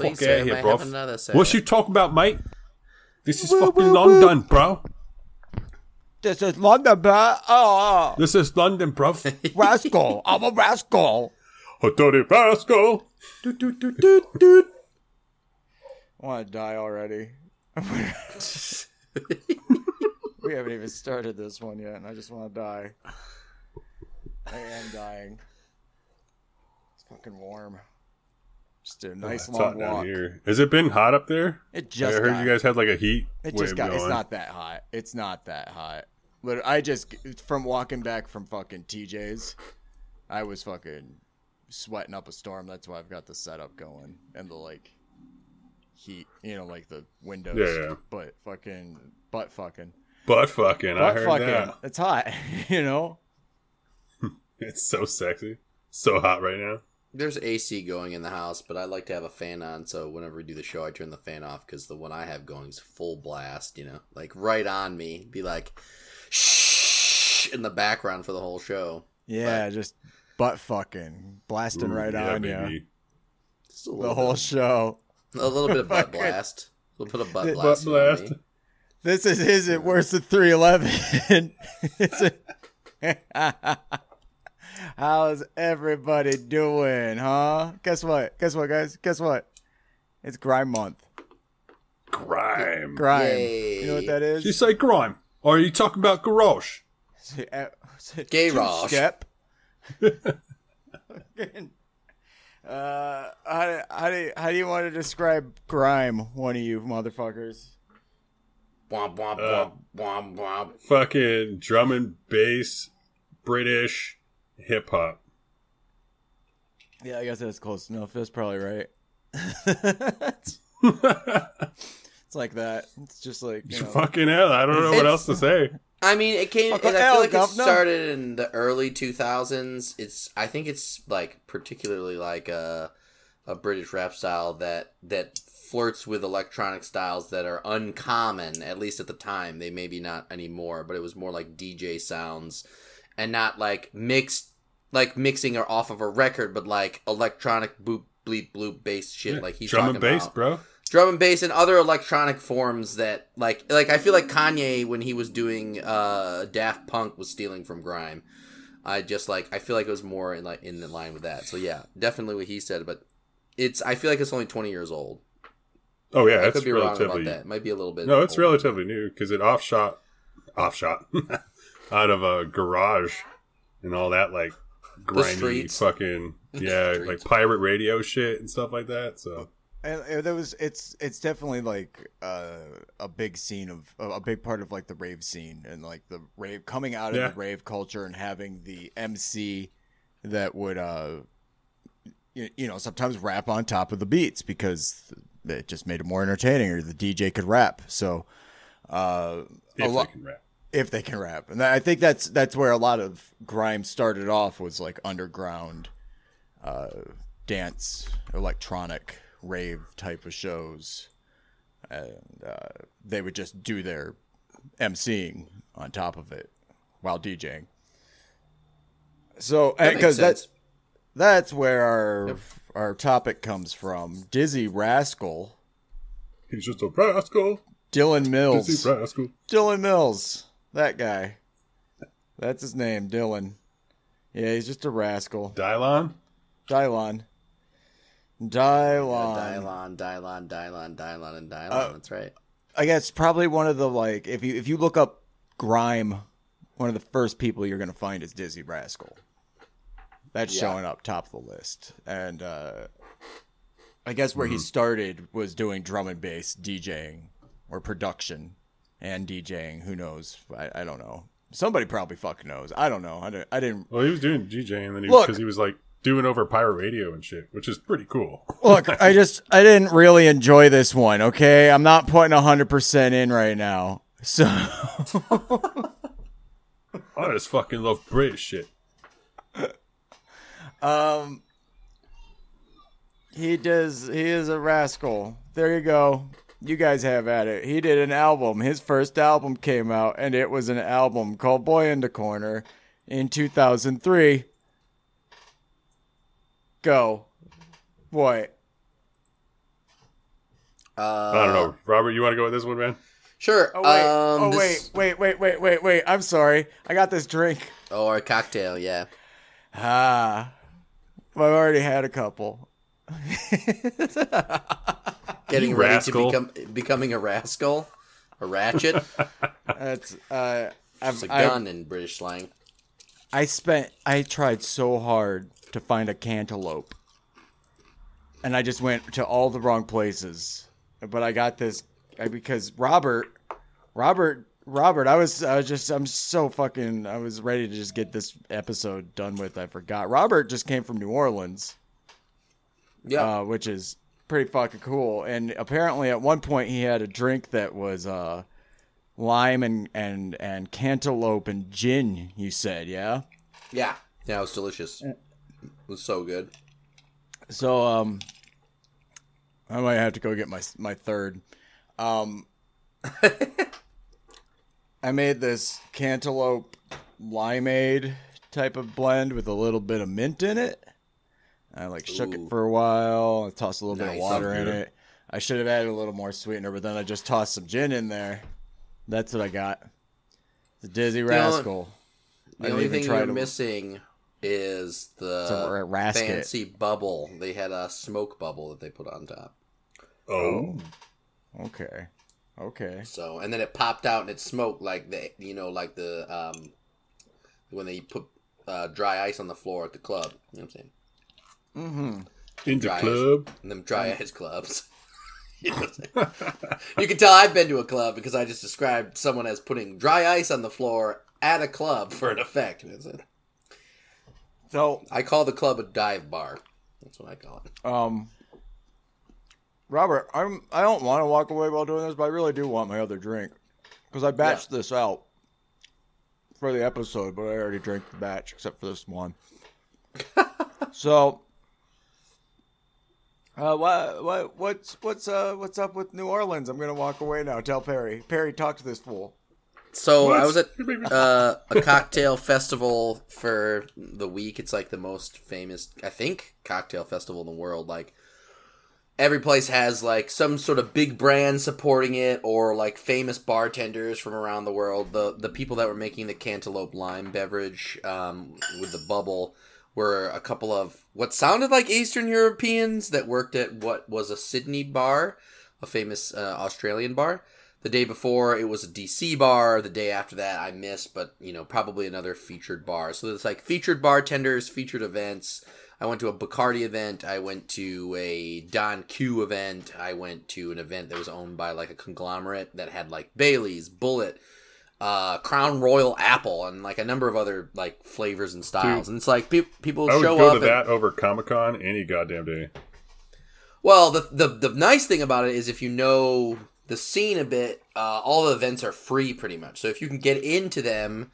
Please, fuck sir, out here, bro. another. What you talking about, mate? This is fucking London, bro. This is London, bro. Oh, ah, ah. This is London, bro. rascal. I'm a rascal. A dirty rascal. I want to die already. we haven't even started this one yet, and I just want to die. I am dying. It's fucking warm. Just a oh, nice It's hot long walk. here. Has it been hot up there? It just I heard got, you guys had like a heat it just got. It's not that hot. It's not that hot. But I just from walking back from fucking TJ's, I was fucking sweating up a storm. That's why I've got the setup going and the like heat. You know, like the windows. Yeah, yeah. But fucking butt fucking. Butt fucking. I heard fucking. that. It's hot. You know. It's so sexy. So hot right now. There's AC going in the house, but I like to have a fan on. So whenever we do the show, I turn the fan off because the one I have going is full blast. You know, like right on me. Be like, shh in the background for the whole show. Yeah, just butt fucking blasting Ooh, right yeah, on you. baby. Just a The little whole show. a little bit of butt blast. A little bit of butt The- blast. Butt blast. This is isn't worse than three eleven. It's a- How's everybody doing, huh? Guess what? Guess what, guys? Guess what? It's Grime Month. Grime. Grime. Yay. You know what that is? Did you say grime? Or are you talking about garage? Gay Rosh. Step. uh, how, do- how, do you, how do you want to describe grime, one of you motherfuckers? Womp womp Uh, womp womp womp. Fucking drum and bass, British hip hop. Yeah, I guess that's close enough. That's probably right. it's like that. It's just like you know, Fucking hell, I don't know what else to say. I mean, it came. Uncle I feel like it started in the early two thousands. It's. I think it's like particularly like a a British rap style that that flirts with electronic styles that are uncommon. At least at the time, they maybe not anymore. But it was more like DJ sounds, and not like mixed, like mixing or off of a record, but like electronic boop bleep bloop bass shit. Yeah, Like he's drum and bass, about bro. drum and bass and other electronic forms that like like I feel like Kanye when he was doing uh Daft Punk was stealing from grime. I just like I feel like it was more in like in line with that. So yeah, definitely what he said, but it's I feel like it's only 20 years old. Oh yeah, I it's could be wrong about relatively that. It might be a little bit no, it's older. relatively new because it offshot, offshot out of a garage and all that like grimy streets. fucking yeah, Streets. like pirate radio shit and stuff like that. So and, and there was it's it's definitely like uh, a big scene of a a big part of like the rave scene and like the rave coming out of Yeah. the rave culture and having the MC that would uh you, you know sometimes rap on top of the beats because it just made it more entertaining or the DJ could rap so uh a if lo- they can rap. If they can rap. And I think that's that's where a lot of grime started off was like underground uh dance electronic rave type of shows. And uh, they would just do their emceeing on top of it while DJing so That because that's that's where our our topic comes from. Dizzee Rascal. He's just a rascal. Dylan Mills. He's a rascal. Dylan Mills, that guy. That's his name, Dylan. Yeah, he's just a rascal. Dylon. Dylon. Yeah, Dylon. Dylon, Dylon, Dylon, Dylon, and Dylon. Uh, That's right. I guess probably one of the like if you if you look up grime, one of the first people you're gonna find is Dizzee Rascal. That's Yeah. showing up top of the list, and uh, I guess where he Mm-hmm. started was doing drum and bass DJing or production and DJing. Who knows? I, I don't know. Somebody probably fucking knows. I don't know. I didn't. I didn't Well, he was doing DJing, and then he because he was like doing over pirate radio and shit, which is pretty cool. Look, I just I didn't really enjoy this one. Okay, I'm not putting hundred percent in right now. So I just fucking love British shit. Um, he does. He is a rascal. There you go. You guys have at it. He did an album. His first album came out, and it was an album called "Boy in the Corner" in 2003. Go, boy. Uh, I don't know. Robert, you want to go with this one, man? Sure. Oh wait, um, oh this- wait, wait, wait, wait, wait, wait. I'm sorry. I got this drink. Or a cocktail, yeah. Ah, I've already had a couple. Getting You ready rascal. to become becoming a rascal, a ratchet. That's uh, I've, a I, gun in British slang. I spent I tried so hard to find a cantaloupe. And I just went to all the wrong places. But I got this because Robert Robert Robert I was I was just I'm so fucking I was ready to just get this episode done with. I forgot. Robert just came from New Orleans, Yeah. uh, which is pretty fucking cool. And apparently at one point he had a drink that was uh lime and and and cantaloupe and gin, you said, yeah? yeah. Yeah, it was delicious. Uh, It was so good. So um, I might have to go get my my third. Um, I made this cantaloupe limeade type of blend with a little bit of mint in it. I like shook Ooh. it for a while. I tossed a little bit of water in it. I should have added a little more sweetener, but then I just tossed some gin in there. That's what I got. The Dizzy know, Rascal. I The only thing you're to- missing is It's a ra- the fancy bubble. They had a smoke bubble that they put on top. Oh, Okay. Okay. So and then it popped out and it smoked like the you know like the um when they put uh, dry ice on the floor at the club. You know what I'm saying? Mm-hmm. in the Dry club. And them dry ice clubs. you, know what I'm saying? you can tell I've been to a club because I just described someone as putting dry ice on the floor at a club for an effect. You know what I'm? So I call the club a dive bar. That's what I call it. Um, Robert, I'm I don't want to walk away while doing this, but I really do want my other drink because I batched this out for the episode, but I already drank the batch except for this one. so, uh, what what what's what's uh what's up with New Orleans? I'm gonna walk away now. Tell Perry. Perry, talk to this fool. So What? I was at uh, a cocktail festival for the week. It's like the most famous, I think, cocktail festival in the world. Like every place has like some sort of big brand supporting it, or like famous bartenders from around the world. The the people that were making the cantaloupe lime beverage um, with the bubble were a couple of what sounded like Eastern Europeans that worked at what was a Sydney bar, a famous uh, Australian bar. The day before it was a DC bar. The day after that I missed, but you know probably another featured bar. So it's like featured bartenders, featured events. I went to a Bacardi event. I went to a Don Q event. I went to an event that was owned by like a conglomerate that had like Bailey's, Bulleit, uh, Crown Royal Apple, and like a number of other like flavors and styles. Dude, and it's like pe- people I would show go up. to and- that over Comic Con any goddamn day. well, the, the the nice thing about it is if you know the scene a bit, uh, all the events are free pretty much. So if you can get into them,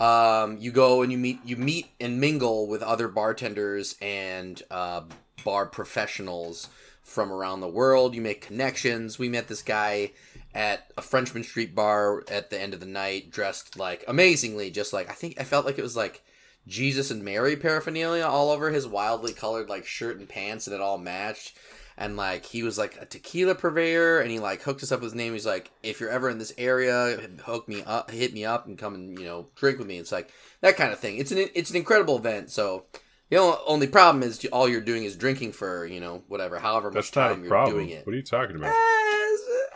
um, you go and you meet you meet and mingle with other bartenders and uh, bar professionals from around the world. You make connections. We met this guy at a Frenchmen Street bar at the end of the night, dressed like amazingly, just like I think I felt like it was like Jesus and Mary paraphernalia all over his wildly colored like shirt and pants, and it all matched. And like he was like a tequila purveyor, and he like hooked us up with his name. He's like, if you're ever in this area, hook me up, hit me up, and come and you know drink with me. It's like that kind of thing. It's an it's an incredible event. So the only, problem is all you're doing is drinking for you know whatever, however much That's time you're problem. doing it. What are you talking about? As-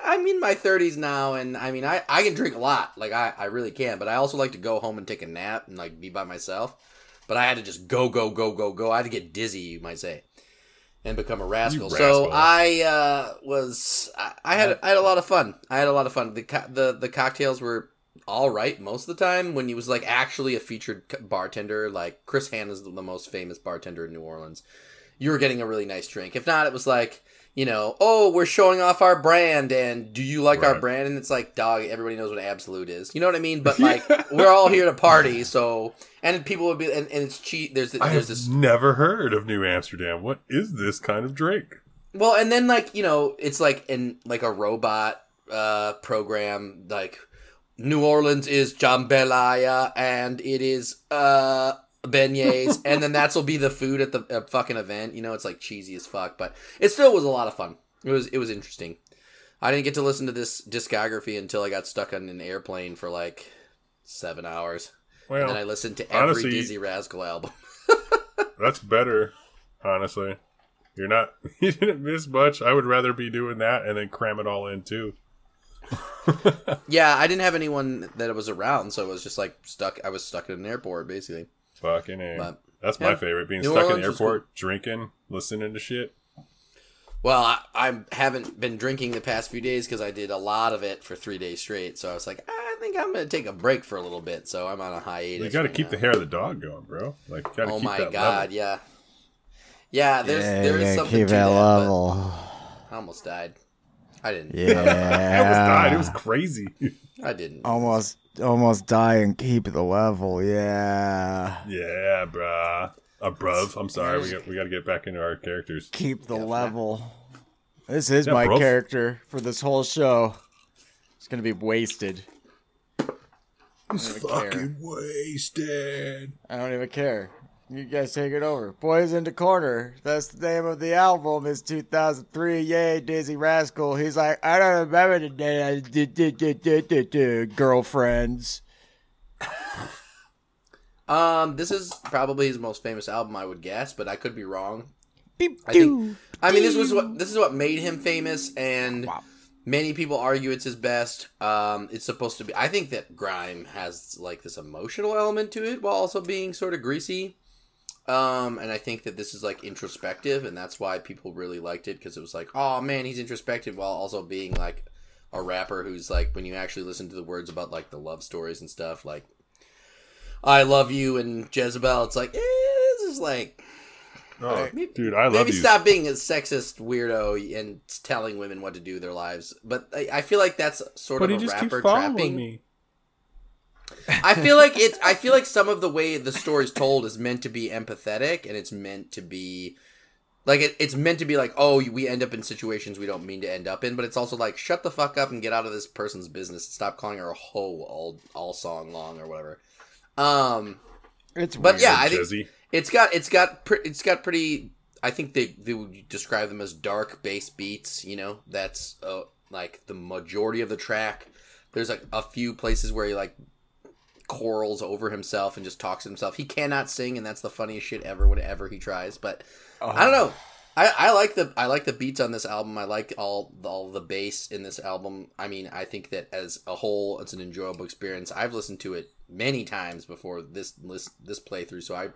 I'm in my 30s now, and I mean, I, I can drink a lot. Like, I, I really can. But I also like to go home and take a nap and, like, be by myself. But I had to just go, go, go, go, go. I had to get dizzy, you might say, and become a rascal. So. I uh, was, I, I had I had a lot of fun. I had a lot of fun. The, co- the, the cocktails were all right most of the time when he was, like, actually a featured bartender. Like, Chris Hannah is the most famous bartender in New Orleans. You were getting a really nice drink. If not, it was like, you know, oh, we're showing off our brand, and do you like our brand? And it's like, dog, everybody knows what Absolut is. You know what I mean? But like, we're all here to party, so and people would be, and, and it's cheap. There's I there's this never heard of New Amsterdam. What is this kind of drink? well, and then like you know, it's like in like a robot uh program, like New Orleans is jambalaya, and it is uh beignets, and then that's will be the food at the uh, fucking event. You know, it's like cheesy as fuck, but it still was a lot of fun. It was it was interesting. I didn't get to listen to this discography until I got stuck on an airplane for like seven hours. Well, and I listened to every honestly- Dizzee Rascal album. that's better, honestly. You're not you didn't miss much. I would rather be doing that and then cram it all in too. yeah, I didn't have anyone that was around, so it was just like stuck. I was stuck in an airport, basically. Fucking A. But, That's yeah. my favorite. Being New stuck in the was airport, drinking, listening to shit. Well, I, I haven't been drinking the past few days because I did a lot of it for three days straight. So I was like, ah, I think I'm going to take a break for a little bit. So I'm on a hiatus. You got to right keep now. the hair of the dog going, bro. Like, got to Oh keep my that god, level. yeah, yeah. There's yeah, there you is gotta something keep to that that. level. I almost died. I didn't. Yeah, I almost died. It was crazy. I didn't. almost almost die and keep the level. Yeah. yeah, bruh. Uh, bruv. I'm sorry. We got, we got to get back into our characters. Keep the Yeah, level. This is Yeah, my bruv. character for this whole show. It's gonna be wasted. It's don't even care. wasted. I don't even care. You guys take it over. Boys in the Corner. That's the name of the album. It's 2003. Yay, Dizzee Rascal. He's like, I don't remember the day I did, did, did, did, did, did, girlfriends. Um, this is probably his most famous album, I would guess, but I could be wrong. Beep, I think- I mean, this was what this is what made him famous, and Wow. many people argue it's his best. Um, it's supposed to be. I think that grime has like this emotional element to it, while also being sort of greasy. Um, and I think that this is like introspective, and that's why people really liked it because it was like, oh man, he's introspective while also being like a rapper who's like, when you actually listen to the words about like the love stories and stuff, like I love you and Jezebel, it's like, eh, this is like Oh, Maybe- dude, I love you. Maybe you. stop being a sexist weirdo and telling women what to do with their lives. But I, I feel like that's sort But of he a just keeps rapper following trapping. me. I feel like it's. I feel like some of the way the story is told is meant to be empathetic, and it's meant to be like it, it's meant to be like, oh, we end up in situations we don't mean to end up in. But it's also like, shut the fuck up and get out of this person's business. Stop calling her a hoe all all song long or whatever. Um, It's But weird. yeah, I think- Jezzy. it's got it's got pre- it's got pretty. I think they they would describe them as dark bass beats. You know, that's uh, like the majority of the track. There's like a few places where you like chorals over himself and just talks to himself. He cannot sing, and that's the funniest shit ever. Whenever he tries, but I don't know. I, I like the I like the beats on this album. I like all all the bass in this album. I mean, I think that as a whole, it's an enjoyable experience. I've listened to it many times before this this this playthrough, so I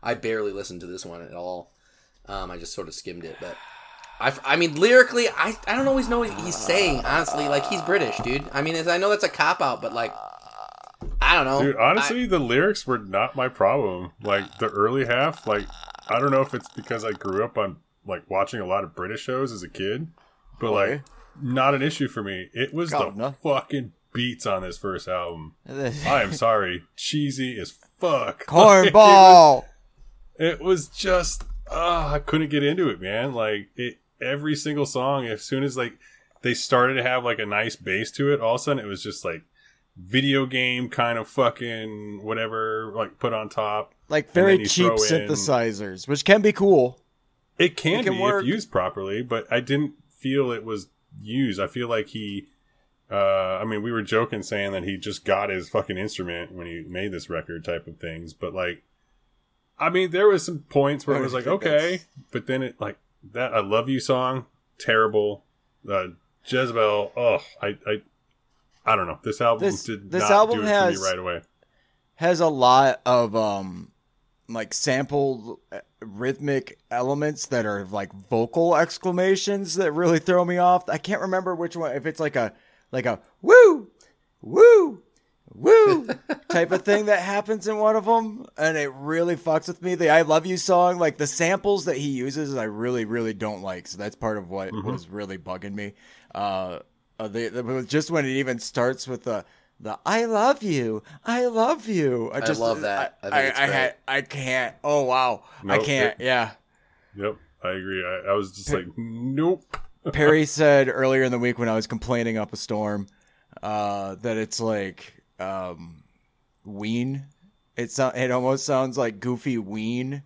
I barely listened to this one at all. Um, I just sort of skimmed it, but I, I mean lyrically, I I don't always know what he's saying. Honestly, like he's British, dude. I mean, I know that's a cop out, but like I don't know, Dude, honestly, the lyrics were not my problem. Like the early half, like I don't know if it's because I grew up on like watching a lot of British shows as a kid, but Okay. like not an issue for me. It was God, the no. fucking beats on this first album. I am sorry, cheesy as fuck. Cornball. it was just uh, I couldn't get into it, man. Like it every single song, as soon as like they started to have like a nice bass to it, all of a sudden it was just like video game kind of fucking whatever like put on top. like very cheap throw in- synthesizers, which can be cool. It can, It can be work. if used properly, but I didn't feel it was used. I feel like he uh I mean we were joking saying that he just got his fucking instrument when he made this record type of things, but like I mean there was some points where it was like okay, that's- but then it like that I love you song, terrible. Uh Jezebel, oh, I I I don't know. This album This- did this not album do it has- for me right away. Has a lot of um like sampled uh, rhythmic elements that are like vocal exclamations that really throw me off. I can't remember which one if it's like a like a woo woo woo type of thing that happens in one of them and it really fucks with me the i love you song like the samples that he uses i really really don't like so that's part of what Mhm. was really bugging me uh, uh the, the, just when it even starts with the the I love you, I love you. I just love that. I I, think it's I, great. had, I can't. Oh wow, I can't. it- yeah. Yep, I agree. I, I was just like, nope. Perry said earlier in the week when I was complaining up a storm uh, that it's like um, Ween. It so- it almost sounds like goofy Ween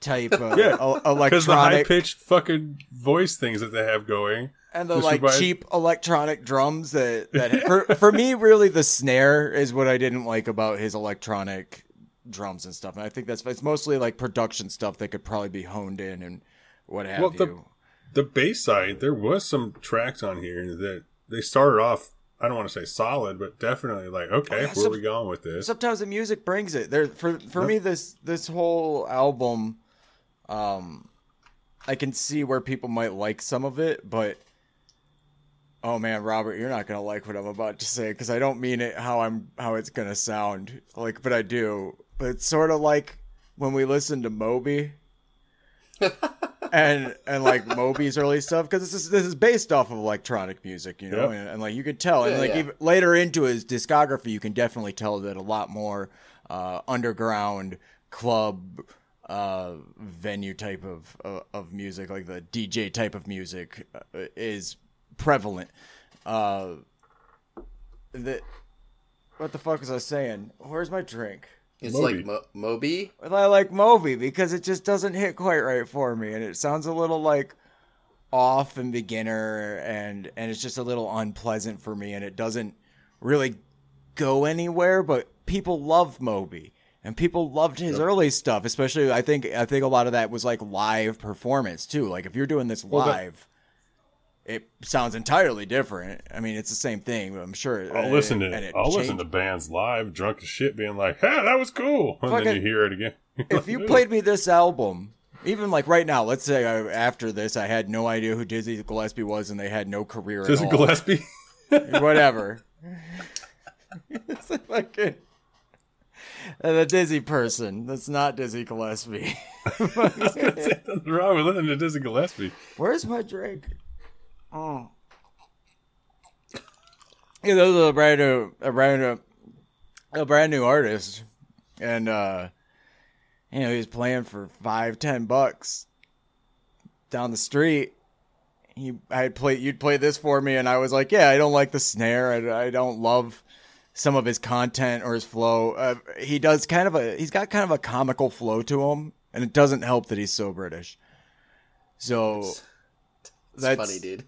type of Yeah, el- Because the high pitched fucking voice things that they have going. And the This like reminds- cheap electronic drums that that for for me really the snare is what I didn't like about his electronic drums and stuff. And I think that's it's mostly like production stuff that could probably be honed in and what have Well, the- you. the bass side, there was some tracks on here that they started off. I don't want to say solid, but definitely like, okay, Oh, yeah, where some- are we going with this? Sometimes the music brings it. There for for Yep. me this this whole album um I can see where people might like some of it, but oh man, Robert, you're not going to like what I'm about to say cuz I don't mean it how I'm how it's going to sound. Like but I do. But it's sort of like when we listen to Moby and and like Moby's early stuff because this is this is based off of electronic music, you know, Yep. and, and like you could tell, and Yeah, like yeah. even later into his discography, you can definitely tell that a lot more uh, underground club uh, venue type of uh, of music, like the DJ type of music, uh, is prevalent. Uh, the what the fuck was I saying? Where's my drink? It's Moby. like Mo- Moby. I like Moby because it just doesn't hit quite right for me, and it sounds a little like off and beginner, and and it's just a little unpleasant for me, and it doesn't really go anywhere. But people love Moby, and people loved his early stuff, especially I think I think a lot of that was like live performance too. Like if you're doing this Well, that- live. It sounds entirely different. I mean, it's the same thing. but I'm sure. I'll listen to it I'll listen to bands live, drunk as shit, being like, "Hey, that was cool," and then you hear it again. if you played me this album, even like right now, let's say I, after this, I had no idea who Dizzy Gillespie was, and they had no career Dizzy at all. Gillespie, Whatever. it's a fucking and a Dizzy person. That's not Dizzy Gillespie. nothing wrong with listening to Dizzy Gillespie. Where's my drink? Oh. Yeah, those are a brand new, a brand new, a brand new artist, and uh, you know he's playing for five, ten bucks down the street. He, I play, you'd play this for me, and I was like, yeah, I don't like the snare. I, I don't love some of his content or his flow. Uh, he does kind of a, he's got kind of a comical flow to him, and it doesn't help that he's so British. So It's that's funny, dude.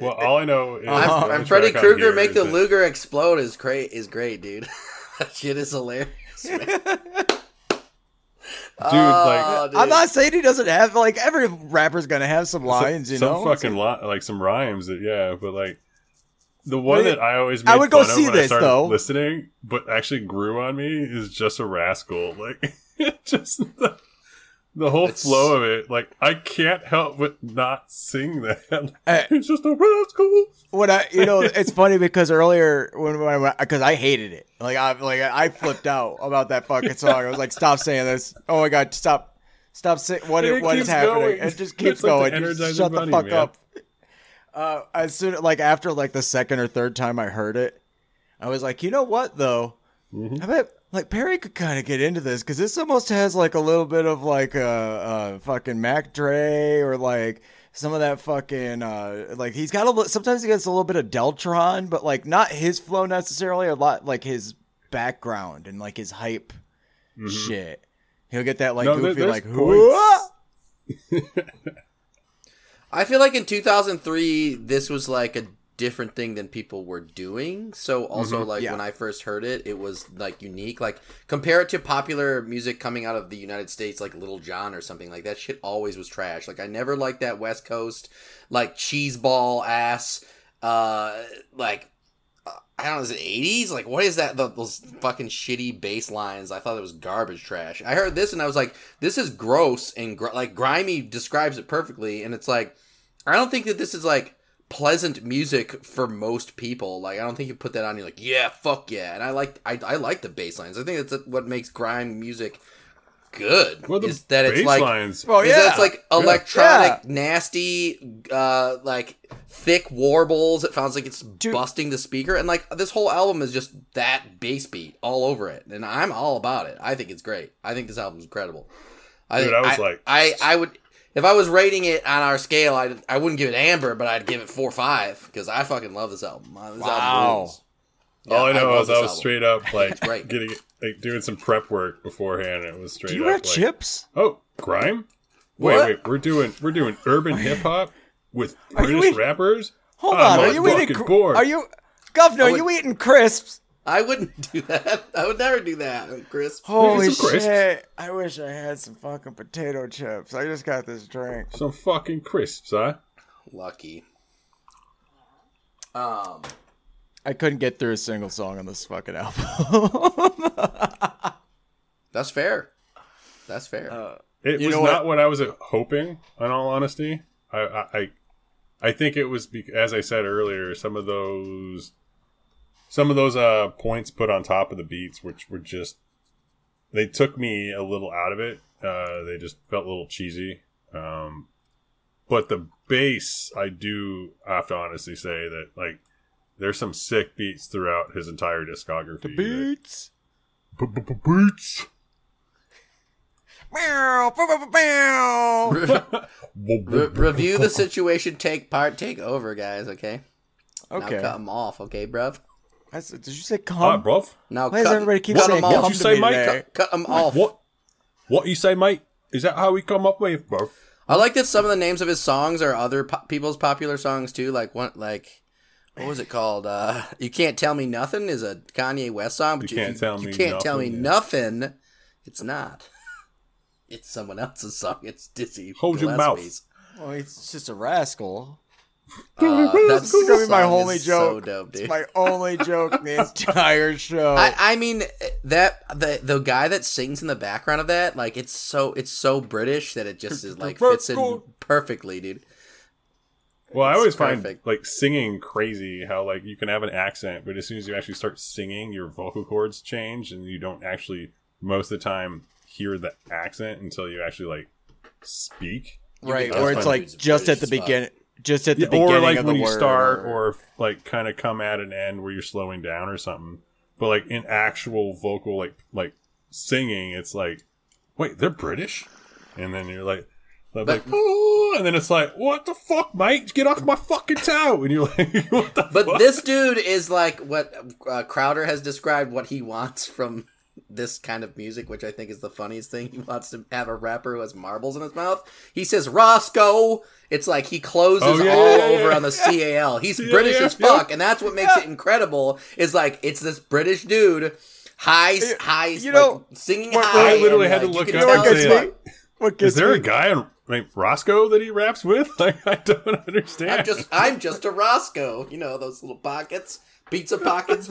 Well, all I know is Uh-huh. the I'm, Freddy Krueger make the that- Luger explode is great. Is great, dude. that shit is hilarious. man. Dude, Oh, like dude. I'm not saying he doesn't have like every rapper's gonna have some lines, you know, some know. fucking li- like some rhymes that yeah, but like the one Well, that I always made I would go fun of see when this, I started though. listening, but actually grew on me is just a rascal. Like just the, the whole It's- flow of it. Like I can't help but not sing that. Uh, it's just a rascal. When I, you know, it's funny because earlier when, when I because I hated it, like I like I flipped out about that fucking song. I was like, stop saying this. Oh my god, stop, stop saying what it, it what is happening. going. It just keeps It's like going. the Just shut Bunny, the fuck man. up. Uh, as soon like after like the second or third time I heard it, I was like, you know what though? Mm-hmm. I bet like Perry could kind of get into this because this almost has like a little bit of like a, uh fucking Mac Dre or like some of that fucking uh like he's got a li- sometimes he gets a little bit of Deltron, but like not his flow necessarily. A lot like his background and like his hype shit. He'll get that like Mm-hmm. No, goofy like points. I feel like in 2003, this was like a different thing than people were doing. So also like Yeah. when I first heard it, it was like unique. Like compare it to popular music coming out of the United States, like Lil Jon or something like that. Shit always was trash. Like I never liked that West Coast like cheeseball ass. Uh, like I don't know, is it 80s? Like, what is that? The, those fucking shitty bass lines. I thought it was garbage trash. I heard this and I was like, this is gross and gr- like grimy describes it perfectly. And it's like, I don't think that this is like pleasant music for most people. Like, I don't think you put that on. You're like, yeah, fuck yeah. And I like, I, I like the bass lines. I think that's what makes grime music good. Well, the is that it's like lines. Well, is yeah. that it's like electronic, nasty, uh, like thick warbles. It sounds like it's Dude. busting the speaker, and like this whole album is just that bass beat all over it, and I'm all about it. I think it's great. I think this album's incredible. I Dude, I was like- I, I would if I was rating it on our scale, I I wouldn't give it amber, but I'd give it four or five because I fucking love this album. This Wow. album. Yeah, all I know love is this I was album. straight up like great. getting like doing some prep work beforehand. And it was straight Do you up have like, chips? Oh, grime? Wait, What? wait. We're doing we're doing urban hip hop. with Are British eating- rappers. Hold I'm on, are you eating? cr- bored. Are you, Governor? I Are you eating crisps? I wouldn't do that. I would never do that, Chris. Holy some crisps. shit! I wish I had some fucking potato chips. I just got this drink. Some fucking crisps, huh? Lucky. Um, I couldn't get through a single song on this fucking album. that's fair. That's fair. Uh, It was not what? what? I was hoping. In all honesty, I, I, I, I think it was be- as I said earlier. Some of those, some of those uh points put on top of the beats, which were just, they took me a little out of it. Uh, they just felt a little cheesy. Um, but the bass, I do have to honestly say that like, there's some sick beats throughout his entire discography. the beats. that- B- b- b- beats. Meow, bow, bow, bow, bow. Re- review the situation. Take part. Take over, guys. Okay. Now Okay. cut them off. Okay, bruv. I said, did you say Ah, come? bruv. Now Why does everybody keep cut saying them come off. you say, me Mike? Cut, cut them off. What? What you say, mate? Is that how we come up with, bro? I like that some of the names of his songs are other po- people's popular songs too. Like one, like what was it called? Uh, "You Can't Tell Me Nothing" is a Kanye West song. But You if Can't Tell you Me can't tell me Nothing, yeah. nothing. It's not. It's someone else's song. It's Dizzy. Hold your mouth. Well, he's just a rascal. Uh, that's It's gonna be my only joke. So dope, dude. It's my only joke the entire show. I, I mean that the the guy that sings in the background of that like it's so it's so British that it just is like fits in perfectly, dude. Well, I always perfect. find like singing crazy how like you can have an accent, but as soon as you actually start singing, your vocal cords change, and you don't actually most of the time hear the accent until you actually like speak. right, or it's like dudes just at the British as fuck. beginning, just at the Yeah, beginning or like of when the you word, start, or like kind of come at an end where you're slowing down or something. But like in actual vocal, like like singing, it's like, wait, they're British, and then you're like, like, But- oh, and then it's like, what the fuck, mate? Get off my fucking toe! And you're like, what the But fuck? this dude is like what uh, Crowder has described what he wants from this kind of music, which I think is the funniest thing. He wants to have a rapper who has marbles in his mouth. He says Roscoe. It's like he closes Oh, yeah, all yeah, yeah, over yeah. on the CAL. He's Yeah, British yeah, as fuck, yeah. and that's what makes it incredible. Is like it's this British dude. High, high, you know, like, singing what- high. I literally and, had to like, you look can up You know tell what and say, me? like- What gets Is there me? a guy on named Roscoe that he raps with? Like, I don't understand. I'm just, I'm just a Roscoe. You know those little pockets, pizza pockets.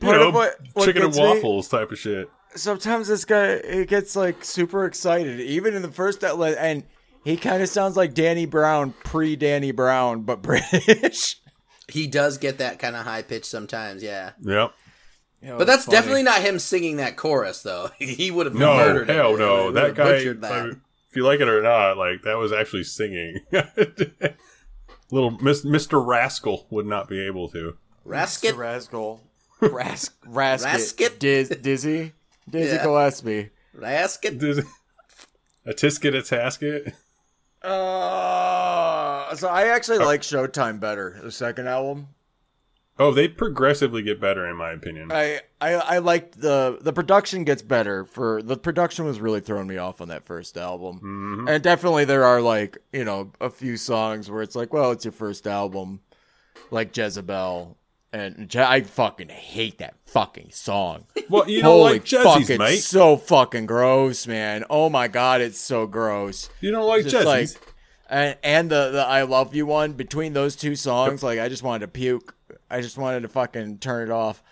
The- you know, what, what chicken and gets me- waffles type of shit. sometimes this guy he gets like super excited, even in the first outlet, and he kind of sounds like Danny Brown pre Danny Brown, but British. He does get that kind of high pitch sometimes, yeah. Yep. You know, But that's funny. definitely not him singing that chorus, though. he would have No, murdered hell He no. would've That guy, butchered that. like, if you like it or not, like that was actually singing. Little Mr. Rascal would not be able to. Rascal. Rascal. Ras- Rasket. Rasket? Diz- Dizzy. Dizzy Yeah. Gillespie. Rasket. A tisket, a tasket. Uh, so I actually like Showtime better, the second album. Oh, they progressively get better, in my opinion. I, I I liked the the production gets better for the production was really throwing me off on that first album. Mhm. And definitely there are like, you know, a few songs where it's like, well, it's your first album, like Jezebel. And I fucking hate that fucking song. Well, you don't Holy like fuck, Jezzy's, it's mate. so fucking gross, man. Oh my god, it's so gross. You don't like Jezzy's. like and and the the I love you one between those two songs, like I just wanted to puke. I just wanted to fucking turn it off.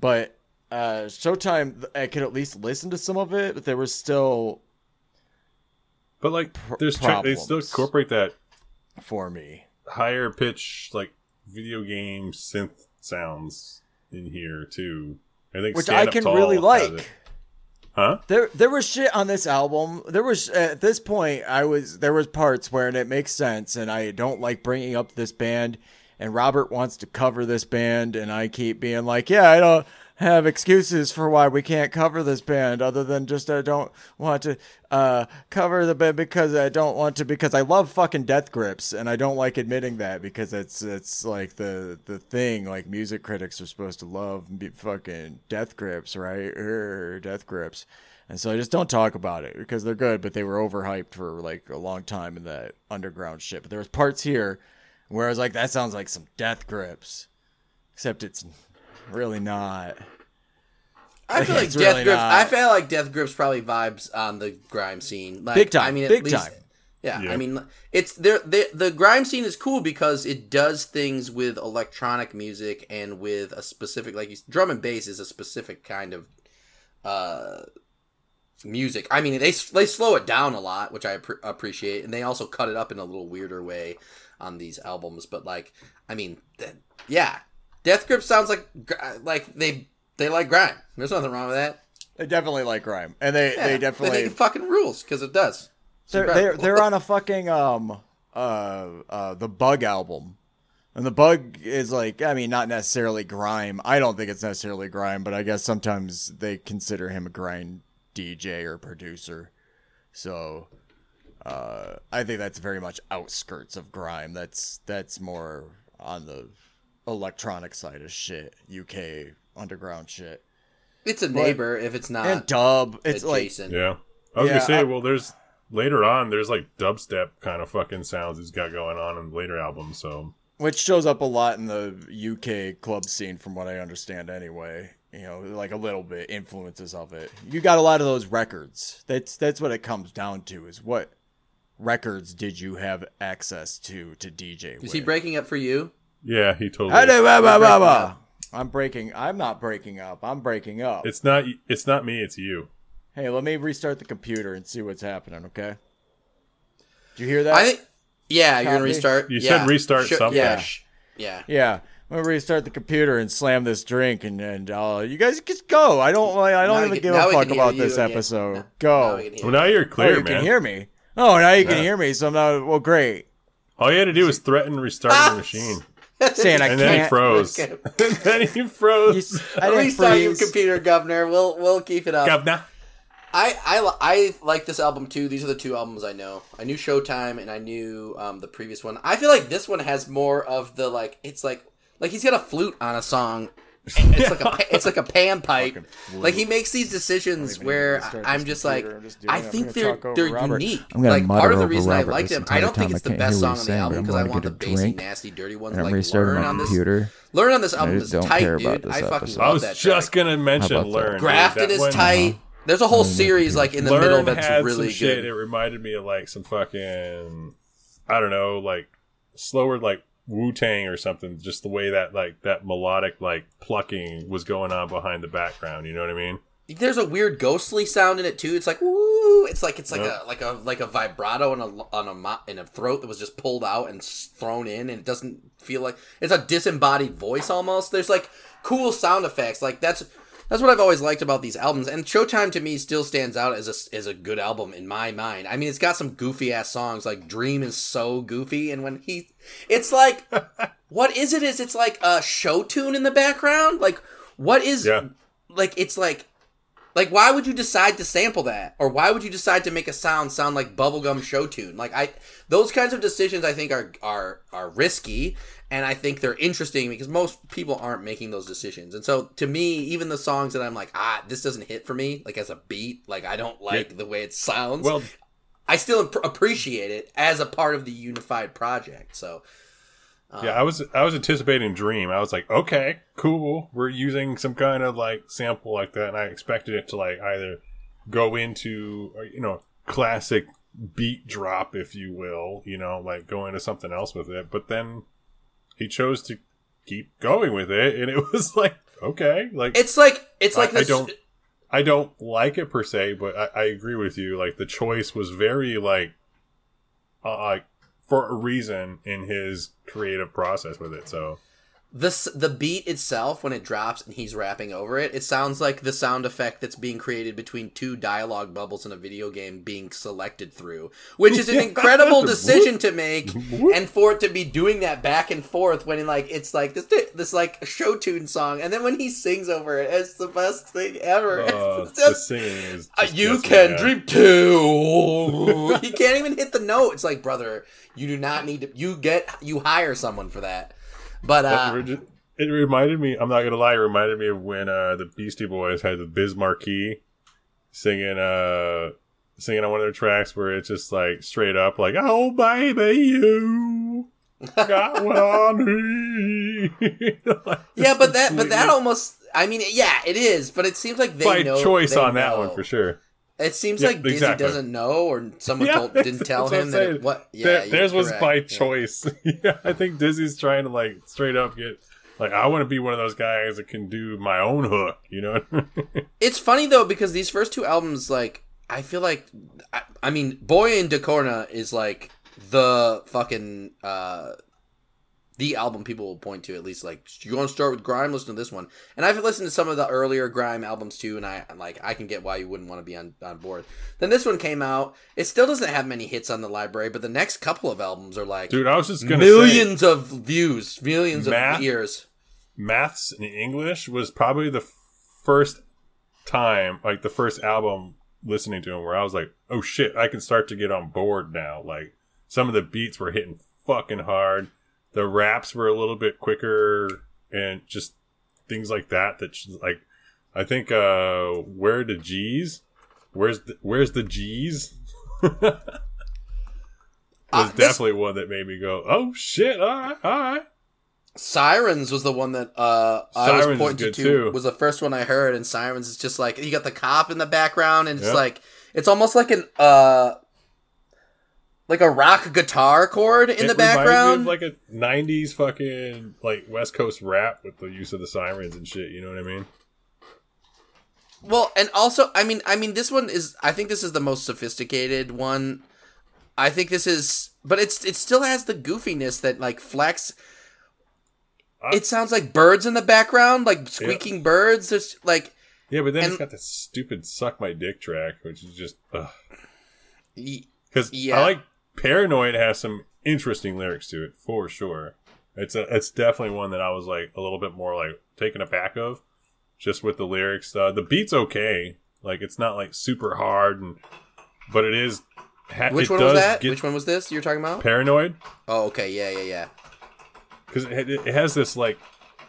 But uh Showtime I could at least listen to some of it, but there was still but like, there's tra- they still incorporate that for me. higher pitch, like video game synth sounds in here too. I think Which Stand I can really like. Huh? There, there was shit on this album. There was at this point, I was there was parts where it makes sense, and I don't like bringing up this band. And Robert wants to cover this band, and I keep being like, "Yeah, I don't have excuses for why we can't cover this band, other than just I don't want to uh, cover the band because I don't want to because I love fucking Death Grips, and I don't like admitting that because it's it's like the the thing like music critics are supposed to love fucking Death Grips, right? Er, Death Grips. And so I just don't talk about it because they're good, but they were overhyped for like a long time in that underground shit. But there was parts here where I was like, that sounds like some Death Grips, except it's really not. I feel like Death really Grips. not. I feel like Death Grips probably vibes on the grime scene. Like, Big time, I mean, at big least, time. Yeah, Yeah. I mean, it's there. The, the grime scene is cool because it does things with electronic music and with a specific, like drum and bass is a specific kind of uh, music. I mean, they they slow it down a lot, which I appre appreciate, and they also cut it up in a little weirder way on these albums. But like, I mean, th- yeah, Death Grip sounds like like they they like grime. There's nothing wrong with that. They definitely like grime, and they Yeah, they definitely it fucking rules because it does. It's they're they're, they're on a fucking um uh uh the Bug album, and the Bug is like I mean not necessarily grime. I don't think it's necessarily grime, but I guess sometimes they consider him a grime DJ or producer. So uh, I think that's very much outskirts of grime. That's that's more on the electronic side of shit, UK underground shit, It's a neighbor if it's not and dub. It's like. Yeah. I was Yeah, gonna say, I- well, there's later on, there's like dubstep kind of fucking sounds he's got going on in later albums. So which shows up a lot in the UK club scene, from what I understand. Anyway, you know, like a little bit influences of it. You got a lot of those records. That's that's what it comes down to. Is what records did you have access to to DJ? Is with? he breaking up for you? Yeah, he totally. Hey, bah, bah, bah, breaking bah. I'm breaking. I'm not breaking up. I'm breaking up. It's not. It's not me. It's you. hey, let me restart the computer and see what's happening. Okay. Do you hear that? I think. Yeah, you're gonna restart. You yeah. said restart Sure, something. Yeah, yeah. Yeah. I'm gonna restart the computer and slam this drink, and and uh, you guys just go. I don't. Like, I don't Now even can- give a fuck about this again. episode. Now- now Go. we Well, now you're oh, clear, you man. can hear me. Oh, now you can hear me. So I'm not. Well, great. All you had to do was threaten restarting Ah! the machine, Saying I and then he can't. froze. And then he You froze. s- I didn't Restart your freeze. computer, Governor. We'll we'll keep it up. Governor. I, I, I like this album too. These are the two albums I know. I knew Showtime and I knew um, the previous one. I feel like this one has more of the like. It's like like he's got a flute on a song. And It's like a it's like a pan pipe. Like he makes these decisions where I'm just like I'm just I think they're they're Robert. unique. I'm gonna Like part of the over reason I Robert like this them, I don't think it's the best song what on the album because I want the get a bassy, drink, nasty, dirty ones and I'm like restarting learn my on this. computer. Learn on this I album is tight, dude. this I fucking episode. I was that just track. gonna mention How about that? learn. Grafted is tight. Uh-huh. There's a whole series like in the middle that's really good. It reminded me of like some fucking, I don't know, like slower like Wu Tang or something. Just the way that like that melodic like plucking was going on behind the background. You know what I mean? There's a weird ghostly sound in it too. It's like woo. It's like it's like Yep. a like a like a vibrato in a on a mo- in a throat that was just pulled out and thrown in, and it doesn't feel like it's a disembodied voice almost. There's like cool sound effects. Like that's that's what I've always liked about these albums. And Showtime to me still stands out as a as a good album in my mind. I mean, it's got some goofy ass songs. Like Dream is so goofy, and when he, it's like, what is it? Is it's like a show tune in the background? Like what is? Yeah. Like it's like like, why would you decide to sample that, or why would you decide to make a sound sound like bubblegum show tune? Like, I those kinds of decisions I think are are are risky, and I think they're interesting because most people aren't making those decisions. And so, to me, even the songs that I'm like, ah, this doesn't hit for me, like as a beat, like I don't like the way it sounds. Well, I still ap- appreciate it as a part of the unified project. So, yeah, I was I was anticipating Dream. I was like, okay, cool. We're using some kind of like sample like that, and I expected it to like either go into uh, you know classic beat drop, if you will, you know, like go into something else with it. But then he chose to keep going with it, and it was like, okay, like it's like it's like I, I don't I don't like it per se, but I, I agree with you. Like the choice was very like uh, like for a reason in his creative process with it. So the the beat itself when it drops and he's rapping over it, it sounds like the sound effect that's being created between two dialogue bubbles in a video game being selected through, which is an incredible decision to make, and for it to be doing that back and forth when like it's like this this like show tune song, and then when he sings over it, it's the best thing ever. uh, it's the just, singing is uh, you can dream too. he can't even hit the note. It's like, brother, you do not need to. You get you hire someone for that. But uh, It reminded me. I'm not gonna lie. It reminded me of when uh, the Beastie Boys had the Biz Markie singing uh singing on one of their tracks where it's just like straight up like oh baby you got what I need. Like, Yeah, but that but that almost I mean yeah, it is, but it seems like they by know choice on that one for sure. It seems Yeah, like Disney exactly. doesn't know or someone Yeah, told didn't tell him that it, what yeah, theirs was correct. by Yeah. choice. yeah, I think Dizzee's trying to like straight up get like I want to be one of those guys that can do my own hook. You know? It's funny though because these first two albums, like, I feel like, I, I mean, Boy in da Corner is like the fucking uh the album people will point to at least. Like, you want to start with grime? Listen to this one. And I've listened to some of the earlier grime albums too, and I I'm like I can get why you wouldn't want to be on on board. Then this one came out. It still doesn't have many hits on the library, but the next couple of albums are like Dude, I was just gonna say millions of views, millions Matt- of ears. maths in English was probably the first time, like the first album listening to him, where I was like, "Oh shit, I can start to get on board now." Like some of the beats were hitting fucking hard, the raps were a little bit quicker, and just things like that. That just, like, I think, uh, where the G's? Where's the, where's the G's? was Uh, this- definitely one that made me go, "Oh shit, all right, all right." Sirens was the one that uh, I was pointing to. too. Was the first one I heard, and Sirens is just like you got the cop in the background, and it's Yep. like it's almost like an uh, like a rock guitar chord in It the reminds me of, background. like a '90s fucking like West Coast rap with the use of the sirens and shit. You know what I mean? well, and also, I mean, I mean, this one is. I think this is the most sophisticated one. I think this is, but it's it still has the goofiness that like Flex. I- It sounds like birds in the background, like squeaking birds. There's like Yeah, but then And- it's got this stupid "suck my dick" track, which is just because Yeah. I like "Paranoid" has some interesting lyrics to it for sure. It's a it's definitely one that I was like a little bit more like taken aback of, just with the lyrics. Uh, the beat's okay, like it's not like super hard, and but it is. Ha- which it one was that? Which one was this you're talking about? Paranoid. Oh, okay, yeah, yeah, yeah. because it, it has this like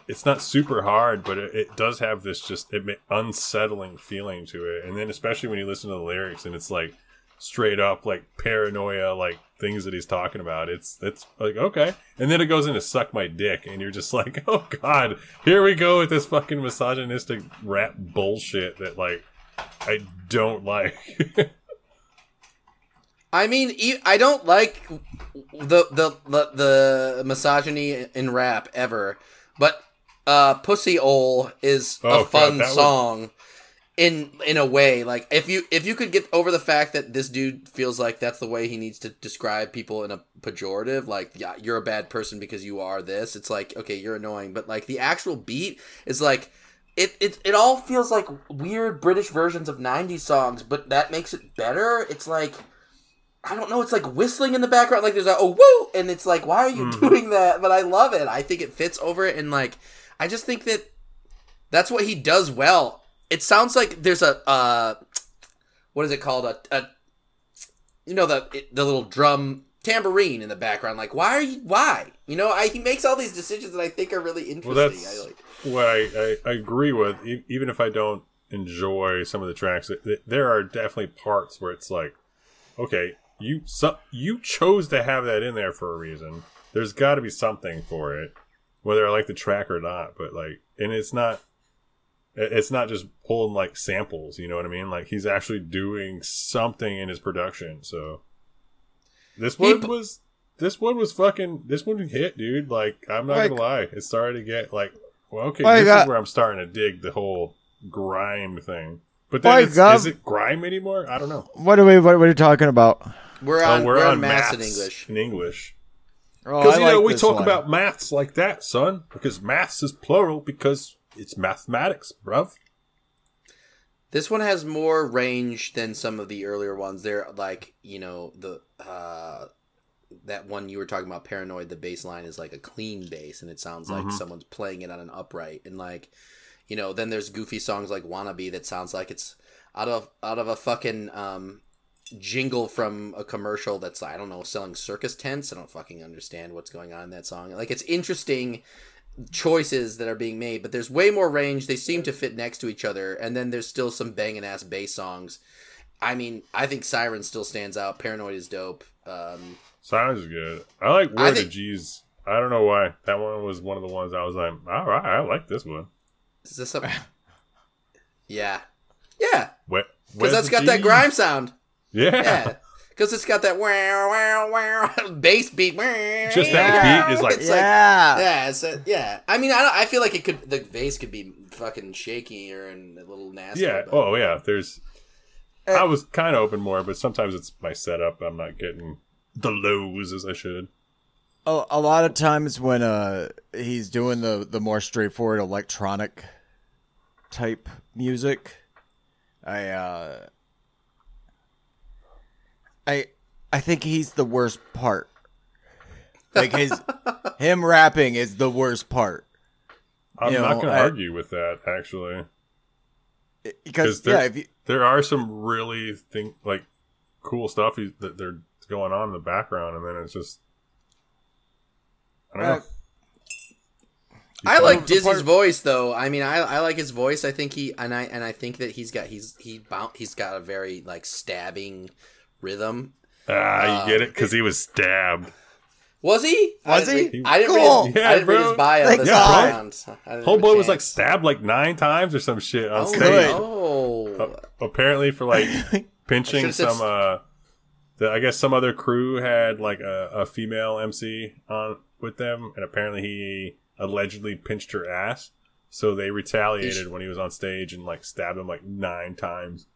it's not super hard but it, it does have this just it, unsettling feeling to it and then especially when you listen to the lyrics and it's like straight up like paranoia like things that he's talking about. It's it's like okay. And then it goes into suck my dick and you're just like oh god here we go with this fucking misogynistic rap bullshit that like i don't like. I mean, i don't like the the the, the misogyny in rap ever, but uh, "Pussy Ole" is Oh, a God, fun was- song. In in a way, like if you if you could get over the fact that this dude feels like that's the way he needs to describe people in a pejorative, like yeah, you're a bad person because you are this. It's like okay, you're annoying, but like the actual beat is like it, it it all feels like weird British versions of 90s songs, but that makes it better. It's like I don't know, it's like whistling in the background, like there's a oh woo and it's like, why are you Mhm. doing that? But I love it. I think it fits over it and like I just think that that's what he does well. It sounds like there's a uh what is it called? A, a you know the the little drum tambourine in the background. Like why are you why? You know, I he makes all these decisions that I think are really interesting. Well, that's I like what I, I, I agree with. Even if I don't enjoy some of the tracks, th- th- there are definitely parts where it's like, okay, you so, you chose to have that in there for a reason. There's got to be something for it, whether I like the track or not. But like, and it's not. It- It's not just pulling like samples, you know what I mean? Like he's actually doing something in his production. So this one pu- was this one was fucking this one hit, dude. Like I'm not Like- gonna lie, it started to get like, well, okay, this uh, is where I'm starting to dig the whole grime thing. But Like, then, it's, uh, is it grime anymore? I don't know. What are we? What, what are you talking about? we're Oh, on we're, on, maths, in English. In English, Oh, because I you know we talk one. about maths like that, son. Because maths is plural because it's mathematics, bruv. This one has more range than some of the earlier ones. They're like, you know, the uh that one you were talking about, Paranoid, the bass line is like a clean bass and it sounds like Mhm. someone's playing it on an upright. And like, you know, then there's goofy songs like Wannabe that sounds like it's out of out of a fucking um jingle from a commercial that's I don't know, selling circus tents. I don't fucking understand what's going on in that song. Like it's interesting choices that are being made, but there's way more range. They seem to fit next to each other, and then there's still some banging ass bass songs. I mean, I think Siren still stands out. Paranoid is dope. Um, Sounds good. I like I Word think- of G's. I don't know why. That one was one of the ones I was like, all right, I like this one. is this something? yeah, yeah, because that's got that grime sound. Yeah. Yeah, because it's got that wow wow wow bass beat. Just that beat is like- It's like yeah. yeah, it's a, yeah. I mean, I don't, I feel like it could the bass could be fucking shaky or and a little nasty. Yeah. but- Oh, yeah. There's. Uh, I was kind of open more, but sometimes it's my setup. I'm not getting the lows as I should. A, a lot of times when uh he's doing the the more straightforward electronic type music, I uh I I think he's the worst part. Like his him rapping is the worst part. I'm You not know, going to I- argue with that actually. Because there- yeah, if you, There are some really think like cool stuff he- that they're going on in the background, and then it's just. I don't know. I like the Dizzee's part- voice though. I mean, I, I like his voice. I think he and I and I think that he's got he's he bound, he's got a very like stabbing rhythm. Ah, you get it because he was stabbed. Was he? Was didn't he? Read, I didn't Cool. read his, Yeah, I didn't read bro. his bio Thank this God. time around. I didn't have a Homeboy was like stabbed like nine times or some shit on Oh, stage. good. Oh, Uh, apparently for like pinching should've some uh the, I guess some other crew had like a, a female MC on with them and apparently he allegedly pinched her ass. So they retaliated when he was on stage and like stabbed him like nine times.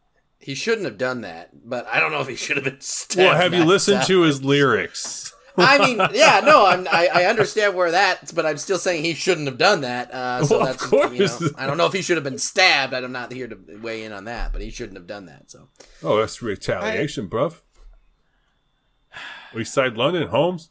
He shouldn't have done that. But I don't know if he should have been stabbed. Well, have you listened to his lyrics? I mean, yeah, no, I'm, I, I understand where that, but I'm still saying he shouldn't have done that. Uh, so Well, of that's, course. you know, I don't know if he should have been stabbed. I'm not here to weigh in on that, but he shouldn't have done that. So Oh, that's retaliation, bruv. East Side London, Holmes.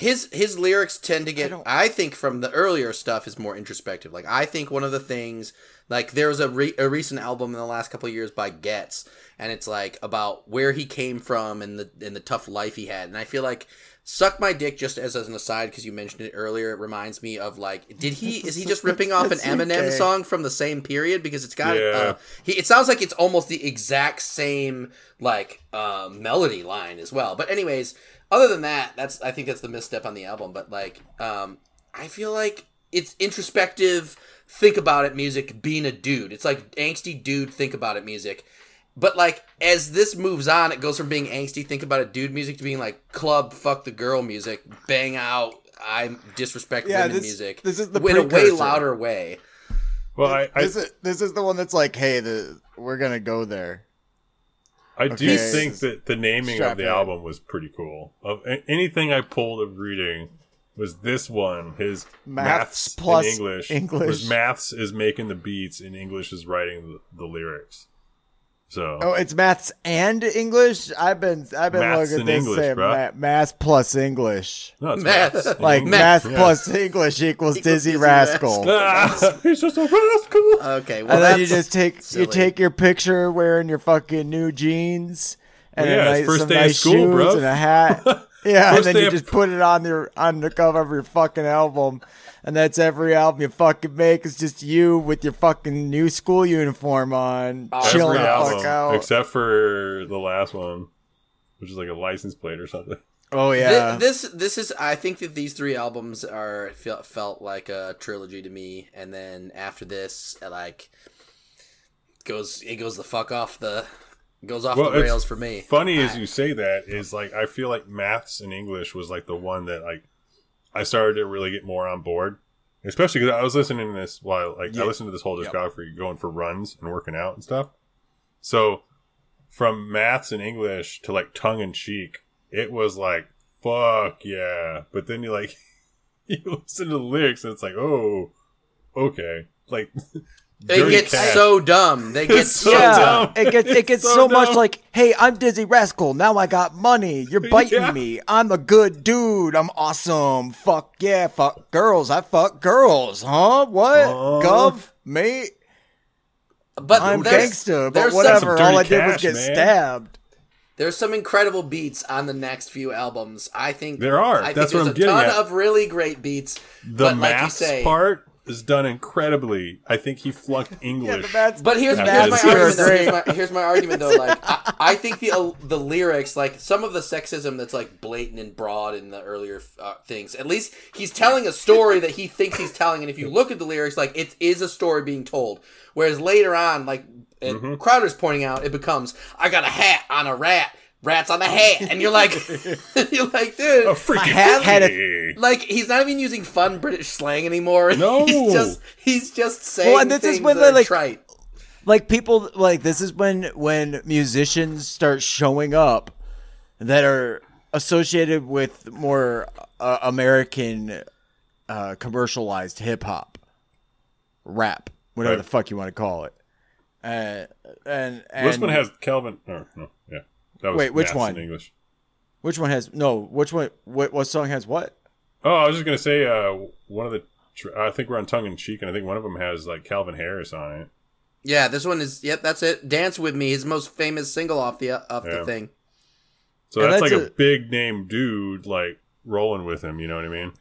His his lyrics tend to get. don't- I, think from the earlier stuff is more introspective. Like I think one of the things, like there was a re, a recent album in the last couple of years by Ghetts, and it's like about where he came from and the and the tough life he had, and I feel like. Suck my dick just as, as an aside because you mentioned it earlier. It reminds me of like, did he is he just ripping off an That's Eminem okay. song from the same period because it's got Yeah. uh, he it sounds like it's almost the exact same like uh, melody line as well. But anyways, other than that, that's I think that's the misstep on the album. But like, um, I feel like it's introspective. Think about it, music. Being a dude, it's like angsty dude. Think about it, music. But like as this moves on, it goes from being angsty, think about it, dude music to being like club, fuck the girl music, bang out, I disrespect Yeah, women this- music. this is the in a way louder way. Well, I, I, this is this is the one that's like, hey, the we're gonna go there. I do think that the naming Strap of the in. album was pretty cool. Of anything I pulled of reading was this one. His Maths maths, plus in English, English. was maths is making the beats and English is writing the, the lyrics. So Oh, it's maths and English. I've been I've been Maths looking at and this English, saying bro. ma- math plus English. no, it's Math. maths. Like English. math Yeah. plus English equals Equals Dizzee Dizzee Rascal. Ah, he's just a rascal. Okay, well and then you just take silly. you take your picture wearing your fucking new jeans and Well, yeah, a it's nice, first some day of school, shoes bruv. and a hat. Yeah, and then day you of- just put it on your on the cover of your fucking album, and that's every album you fucking make. is just you with your fucking new school uniform on, uh, Oh, chilling Every the Every fuck out. except for the last one, which is like a license plate or something. oh yeah, This this is I think that these three albums are felt felt like a trilogy to me, and then after this, it, like goes it goes the fuck off the goes off Well, the rails for me. Funny as you say that is like I feel like maths and English was like the one that like I started to really get more on board, especially because I was listening to this while like Yeah. I listened to this whole Yep. discography going for runs and working out and stuff. So from maths and English to like tongue in cheek, it was like fuck yeah. But then you like you listen to the lyrics and it's like oh okay like They Dirty get Cash. so dumb. They get It's so so yeah, dumb. dumb. it gets it gets So so, much like, hey, I'm Dizzee Rascal. Now I got money. You're biting Yeah. me. I'm a good dude. I'm awesome. Fuck yeah, fuck girls. I fuck girls, huh? What? Uh. Gov, mate. But I'm there's- gangster, but whatever. All I did was get man. stabbed. There's some incredible beats on the next few albums. I think There are. I That's think what there's I'm a getting ton at. of really great beats. The but like you maths say, part is done incredibly. I think he flunked English. But here's, here's my argument. Though. Here's, my, here's my argument though. Like I, I think the uh, the lyrics, like some of the sexism that's like blatant and broad in the earlier uh, things. At least he's telling a story that he thinks he's telling, and if you look at the lyrics, like it is a story being told. Whereas later on, like and Mm-hmm. Crowder's pointing out, it becomes I got a hat on a rat. Rats on the hat, and you're like, you're like, dude, a freaking hat had a- like he's not even using fun British slang anymore. No. he's just he's just saying Well, and this is things when that they, are like- trite. like people like this is when when musicians start showing up that are associated with more uh, American uh, commercialized hip hop, rap, whatever Right. the fuck you want to call it. Uh, and, and This one has Calvin. Oh, no, yeah. That was Wait, which one? In English. which one has no? Which one? What what song has what? Oh, I was just gonna say, uh, one of the. I think we're on tongue in cheek, and I think one of them has like Calvin Harris on it. Yeah, this one is. Yep, that's it. Dance with me, his most famous single off the off Yeah. the thing. So that's, that's like a, a- big name dude, like rolling with him. You know what I mean?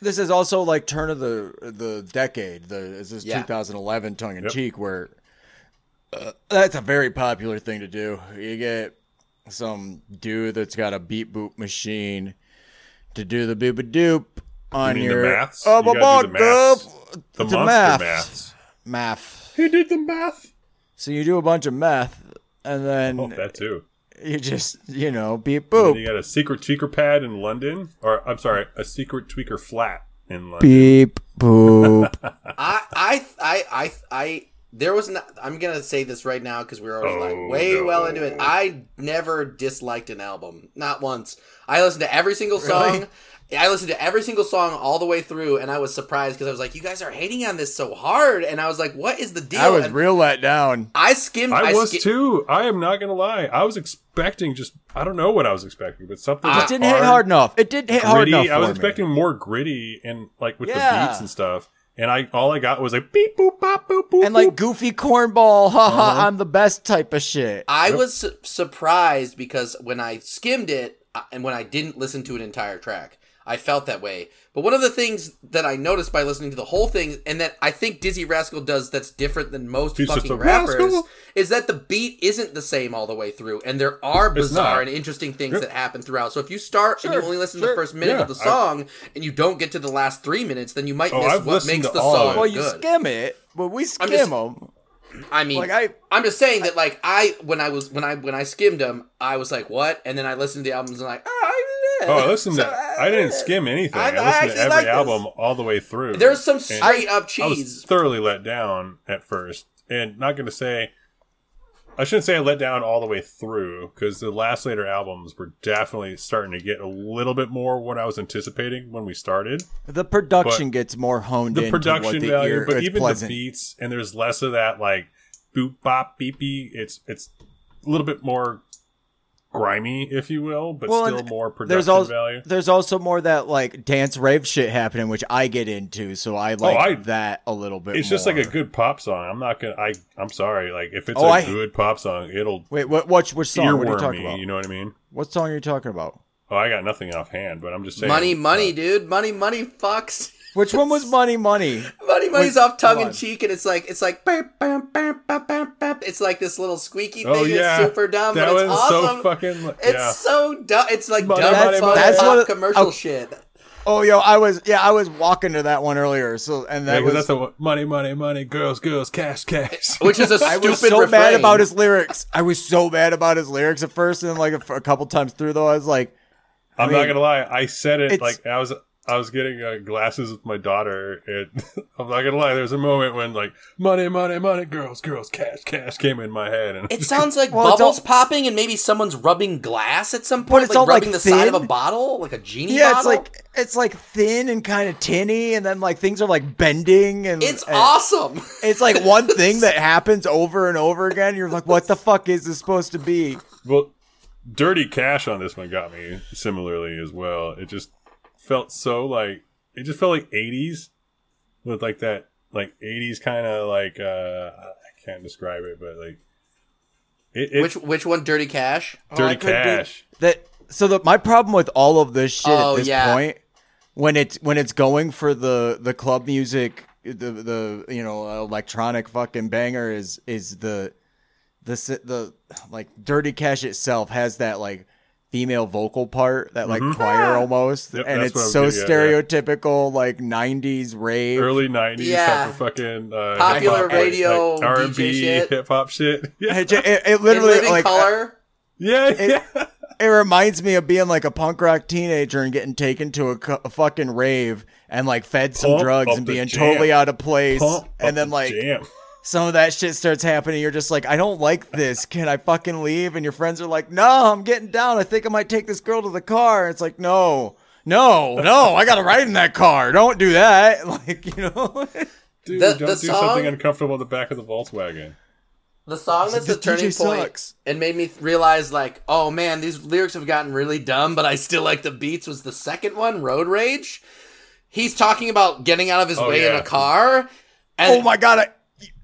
This is also like turn of the the decade. The this is Yeah. 2011 tongue in Yep. cheek where uh, that's a very popular thing to do. You get some dude that's got a beat boop machine to do the boop a doop on mean the your maths? Oh, You my gotta do the God, maths. up The monster math. maths. math. He did the math. So you do a bunch of math and then Oh, that too. you just you know beat And boop you got a secret tweaker pad in London, or I'm sorry, a secret tweaker flat in London. beep boop. I I I I I there was not. I'm gonna say this right now because we're already Oh, like way no. well into it. I never disliked an album, not once. I listened to every single song. Really? I listened to every single song all the way through, and I was surprised because I was like, "You guys are hating on this so hard," and I was like, "What is the deal?" I was And real let down. I skimmed. I was ski- too. I am not gonna lie. I was expecting just I don't know what I was expecting, but something It Just just didn't hit hard enough. It didn't hit hard gritty. enough. I was me. expecting more gritty and like with Yeah. the beats and stuff. And I all I got was like beep boop bop boop boop and like goofy cornball, haha, Uh-huh. I'm the best type of shit. I Yep. was su- surprised because when I skimmed it uh, and when I didn't listen to an entire track, I felt that way. But one of the things that I noticed by listening to the whole thing, and that I think Dizzee Rascal does that's different than most He's fucking rappers, rascal. is that the beat isn't the same all the way through, and there are bizarre and interesting things Yep. that happen throughout. So if you start and you only listen to the first minute Yeah, of the I- song and you don't get to the last three minutes, then you might Oh, miss I've what makes the song it. well, you good. skim it, but we skim just- them. I mean, Like I, I'm just saying that like I when I was when I when I skimmed them, I was like, what? And then I listened to the albums and like, oh, I, Oh, I listened So, to. I didn't uh, skim anything. I- I, I listened actually to every like this. album all the way through. There's some And straight up I cheese. was thoroughly let down at first, and not going to say. I shouldn't say I let down all the way through because the last later albums were definitely starting to get a little bit more what I was anticipating when we started. the production gets more honed The into what production the value, ear, but even pleasant. the beats, and there's less of that like boop bop beep beep. It's it's a little bit more grimy, if you will, but Well, still more production There's also value. there's also more that like dance rave shit happening, which I get into, so I like Oh, I- that a little bit. It's just like a good pop song. I'm not gonna. I I'm sorry. Like if it's Oh, a I- good pop song, it'll Wait, what? Which which song? What are you talking me. about? You know what I mean? What song are you talking about? Oh, I got nothing offhand, but I'm just saying. money, money, uh, dude, money, money, fucks. Which one was Money Money? Money, money's Wait, off tongue hold in on. cheek, and it's like it's like bam, bam, bam, bam, bam, bam. It's like this little squeaky oh, thing. Oh yeah, It's super dumb, That but it's awesome. so fucking. it's so dumb. It's like Money, dumb money, fun money. That's pop what- commercial oh. shit. Oh, yo, I was yeah, I was walking to that one earlier. So and Yeah, was that's the one- money, money, money, girls, girls, cash, cash. Which is a stupid I was so refrain. mad about his lyrics. I was so mad about his lyrics at first, and then like a, a couple times through though, I was like, I'm mean, not gonna lie. I said it like I was. I was getting uh, glasses with my daughter, and I'm not gonna lie. There's a moment when like money, money, money, girls, girls, cash, cash came in my head, and It sounds like Well, bubbles all- popping and maybe someone's rubbing glass at some point, it's like all, like, rubbing the side of a bottle, like a genie yeah, bottle. it's like it's like thin and kind of tinny, and then like things are like bending, and it's and awesome. It's like one thing that happens over and over again. You're like, what the fuck is this supposed to be? Well, Dirty Cash on this one got me similarly as well. It just felt so like it just felt like 80s with like that like 80s kind of like uh I can't describe it, but like It, it, Which which one? Dirty Cash. Oh, dirty could be- cash. that so the my problem with all of this shit Oh, at this yeah. point when it's when it's going for the the club music the the you know electronic fucking banger is is the the the like dirty cash itself has that like female vocal part that like choir almost Mm-hmm. Yep, and it's so getting at, yeah. stereotypical like 90s rave Early '90s Yeah. type of fucking uh, Popular radio like, R&B hip hop shit. Yeah, it, it, it In literally like color. yeah, yeah. it reminds me of being like a punk rock teenager and getting taken to a, cu- a fucking rave and like fed some Pump drugs and being jam. totally out of place Pump and then like jam. Some of that shit starts happening you're just like i don't like this can i fucking leave and your friends are like no i'm getting down i think i might take this girl to the car it's like no no no i gotta ride in that car don't do that like you know Dude, The- don't the do song- something uncomfortable in the back of the Volkswagen. The song that's the turning DJ point sucks. and made me realize, like, oh man, these lyrics have gotten really dumb, but I still like the beats. Was the second one, Road Rage? He's talking about getting out of his Oh, way in a car. And oh my god I,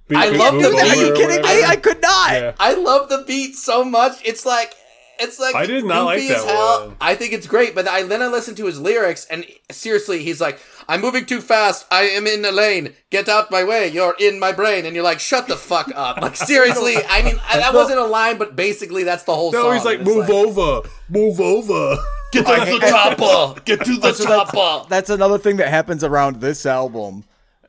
Beep, I love the boop, are you kidding me i could not Yeah. I love the beat so much. It's like it's like I did not like that hell. one. I think it's great, but I then I listened to his lyrics, and seriously, he's like, "I'm moving too fast. I am in the lane. Get out my way. You're in my brain." And you're like, "Shut the fuck up!" Like seriously, I mean, that wasn't a line, but basically that's the whole song. No, he's like, move over, move over. Get to the chopper. Get to the chopper. that's another thing that happens around this album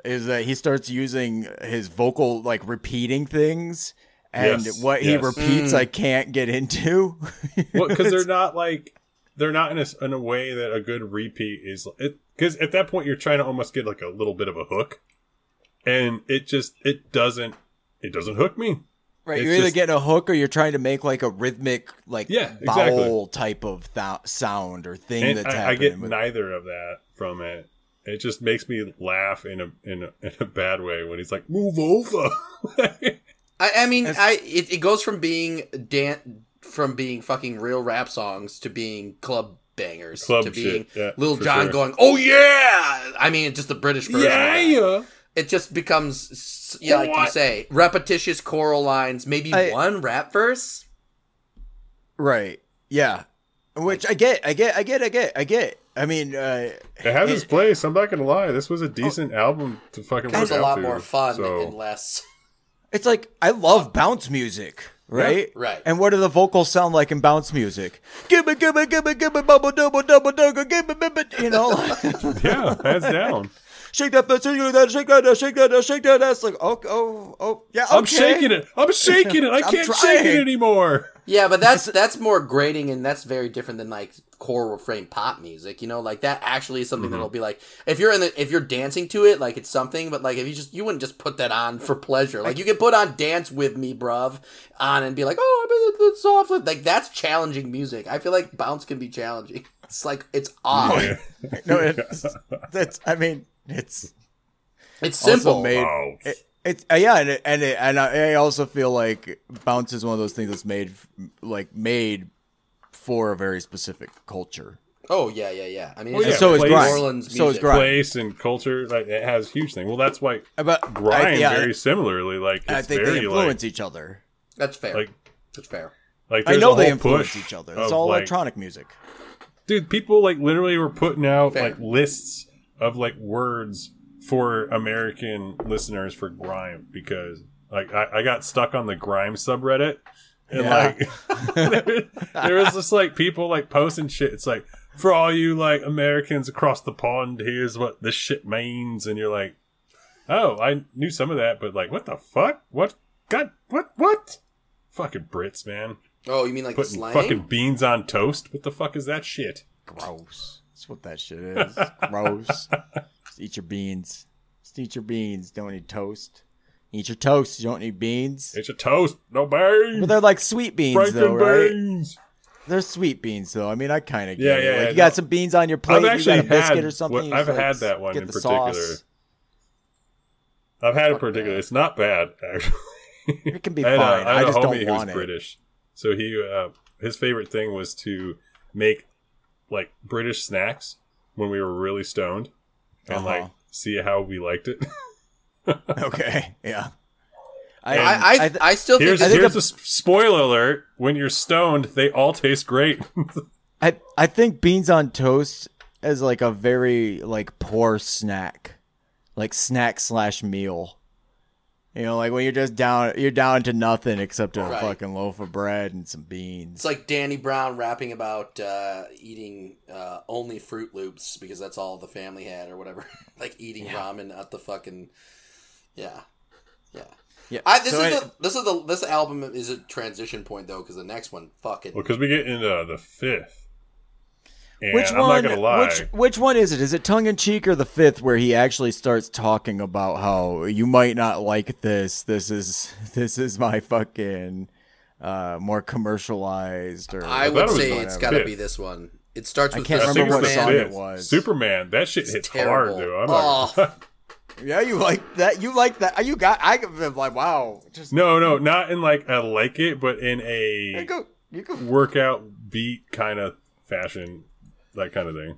is that he starts using his vocal like repeating things and Yes, what he yes. repeats I mm. can't get into. Well, because they're not like they're not in a, in a way that a good repeat is. Because at that point, you're trying to almost get like a little bit of a hook, and it just it doesn't it doesn't hook me. right, It's you're either just- getting a hook or you're trying to make like a rhythmic like Yeah, vowel exactly. type of th- sound or thing And that's I, I get neither of that from it. It just makes me laugh in a in a, in a bad way when he's like, "Move over." I, I mean, I it, it goes from being dan- from being fucking real rap songs to being club bangers Club to being shit, yeah, Lil for Jon sure. going, "Oh yeah!" I mean, just the British version. of that. yeah. It just becomes, s- yeah, like you say, repetitious choral lines, maybe I- one rap verse. right. Yeah. Which I get, I get, I get, I get, I get. I mean, uh, It has It- its place. I'm not gonna lie. This was a decent album to fucking It work was a lot to, more fun so- and less. it's like I love bounce music, right? right. And what do the vocals sound like in bounce music? Give me, give me, give me, give me, bubble, double, double, double, give me, give me, you know, yeah, hands down. Shake that, shake that, shake that, shake that, shake that. That's like, oh, oh, oh, yeah, okay. I'm shaking it. I'm shaking it. I can't shake it anymore. Yeah, but that's that's more grating and that's very different than like core refrain pop music. You know, like that actually is something Mm-hmm. that'll be like if you're in the if you're dancing to it, like it's something. But like if you just you wouldn't just put that on for pleasure. Like you could put on "Dance with Me, Bruv" on and be like, oh, I bet it's soft. Like that's challenging music. I feel like bounce can be challenging. It's like it's odd. No, it's, that's. I mean, it's It's also simple. made. Wow. It, it's uh, yeah, and it, and it, and I, I also feel like bounce is one of those things that's made like made for a very specific culture. Oh yeah, yeah, yeah. I mean, Well, it's yeah, just so is Place- grime. New Orleans So is music. grime. Place and culture, like it has huge thing. Well, that's why But grime I, yeah, very similarly. Like it's I think very they influence like each other. That's fair. like That's fair. like. I know they whole influence each other. of, It's all like, electronic music. dude people like literally were putting out Fair. like lists of like words for american listeners for grime because like i, I got stuck on the grime subreddit and Yeah. like there, there was just like people like posting shit. It's like for all you like americans across the pond here's what this shit means and you're like oh i knew some of that but like what the fuck? What? God what what? Fucking brits man. Oh, you mean like putting slang? fucking beans on toast? What the fuck is that shit? Gross. That's what that shit is. Gross. Just eat your beans. Just eat your beans. Don't eat toast. Eat your toast. You don't need beans. It's a toast, no beans. But they're like sweet beans, Franken though, right? beans. They're sweet beans, though. I mean, I kind of get Yeah, it. yeah, Like, yeah, you got no. some beans on your plate. I've actually you got a biscuit had or something. I've had like, that one in particular. sauce. I've had it that. It's not bad actually. It can be I fine. a, I had I a just don't want it. British, so he uh, his favorite thing was to make like British snacks when we were really stoned, and Uh-huh. like see how we liked it. Okay, yeah. I, I I, I I, still think Here's this- think here's the- a s- spoiler alert: when you're stoned, they all taste great. I I think beans on toast is like a very like poor snack, like snack slash meal. You know, like when you're just down, you're down to nothing except a Right. fucking loaf of bread and some beans. It's like Danny Brown rapping about uh, eating uh, only Froot Loops because that's all the family had or whatever. like eating ramen at the fucking yeah, yeah. Yeah. I, this so is I- the, this is the this album is a transition point though because the next one fucking well, because we get into the fifth. And which I'm one? not gonna lie. Which which one is it? Is it tongue in cheek or the fifth, where he actually starts talking about how you might not like this? This is this is my fucking uh, more commercialized. Or I would say it's got to fifth. be this one. It starts I with can't remember what song it was. Superman. That shit It's hits terrible. hard, dude. I'm not. Oh. yeah, you like that? You like that? You got? I am like, wow. Just no, no, not in like I like it, but in you a go. You go. workout beat kind of fashion, that kind of thing.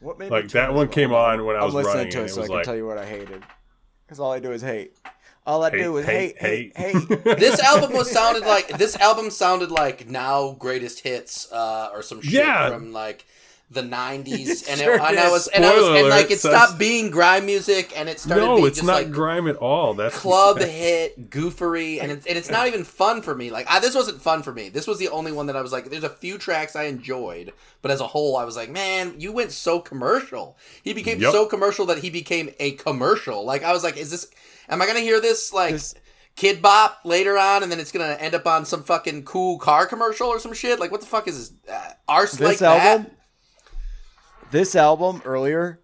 What made Like that one came on? on when I I'm was listening running, to and it it so I can like tell you what I hated. Because all I do is hate. All I hate, do is hate, hate, hate, hate. this album was sounded like this album sounded like now greatest hits uh, or some shit Yeah. from like the 90s and Sure it, and I was and I was and like it stopped being grime music and it started no, being it's just not like grime at all. That's club hit goofery and it's, and it's not even fun for me. Like I, this wasn't fun for me. This was the only one that i was like there's a few tracks i enjoyed but as a whole i was like man you went so commercial. He became Yep. so commercial that he became a commercial. Like i was like is this am i gonna hear this like This- kid bop later on and then it's gonna end up on some fucking cool car commercial or some shit? Like what the fuck is this uh, arse This like album? that this album earlier,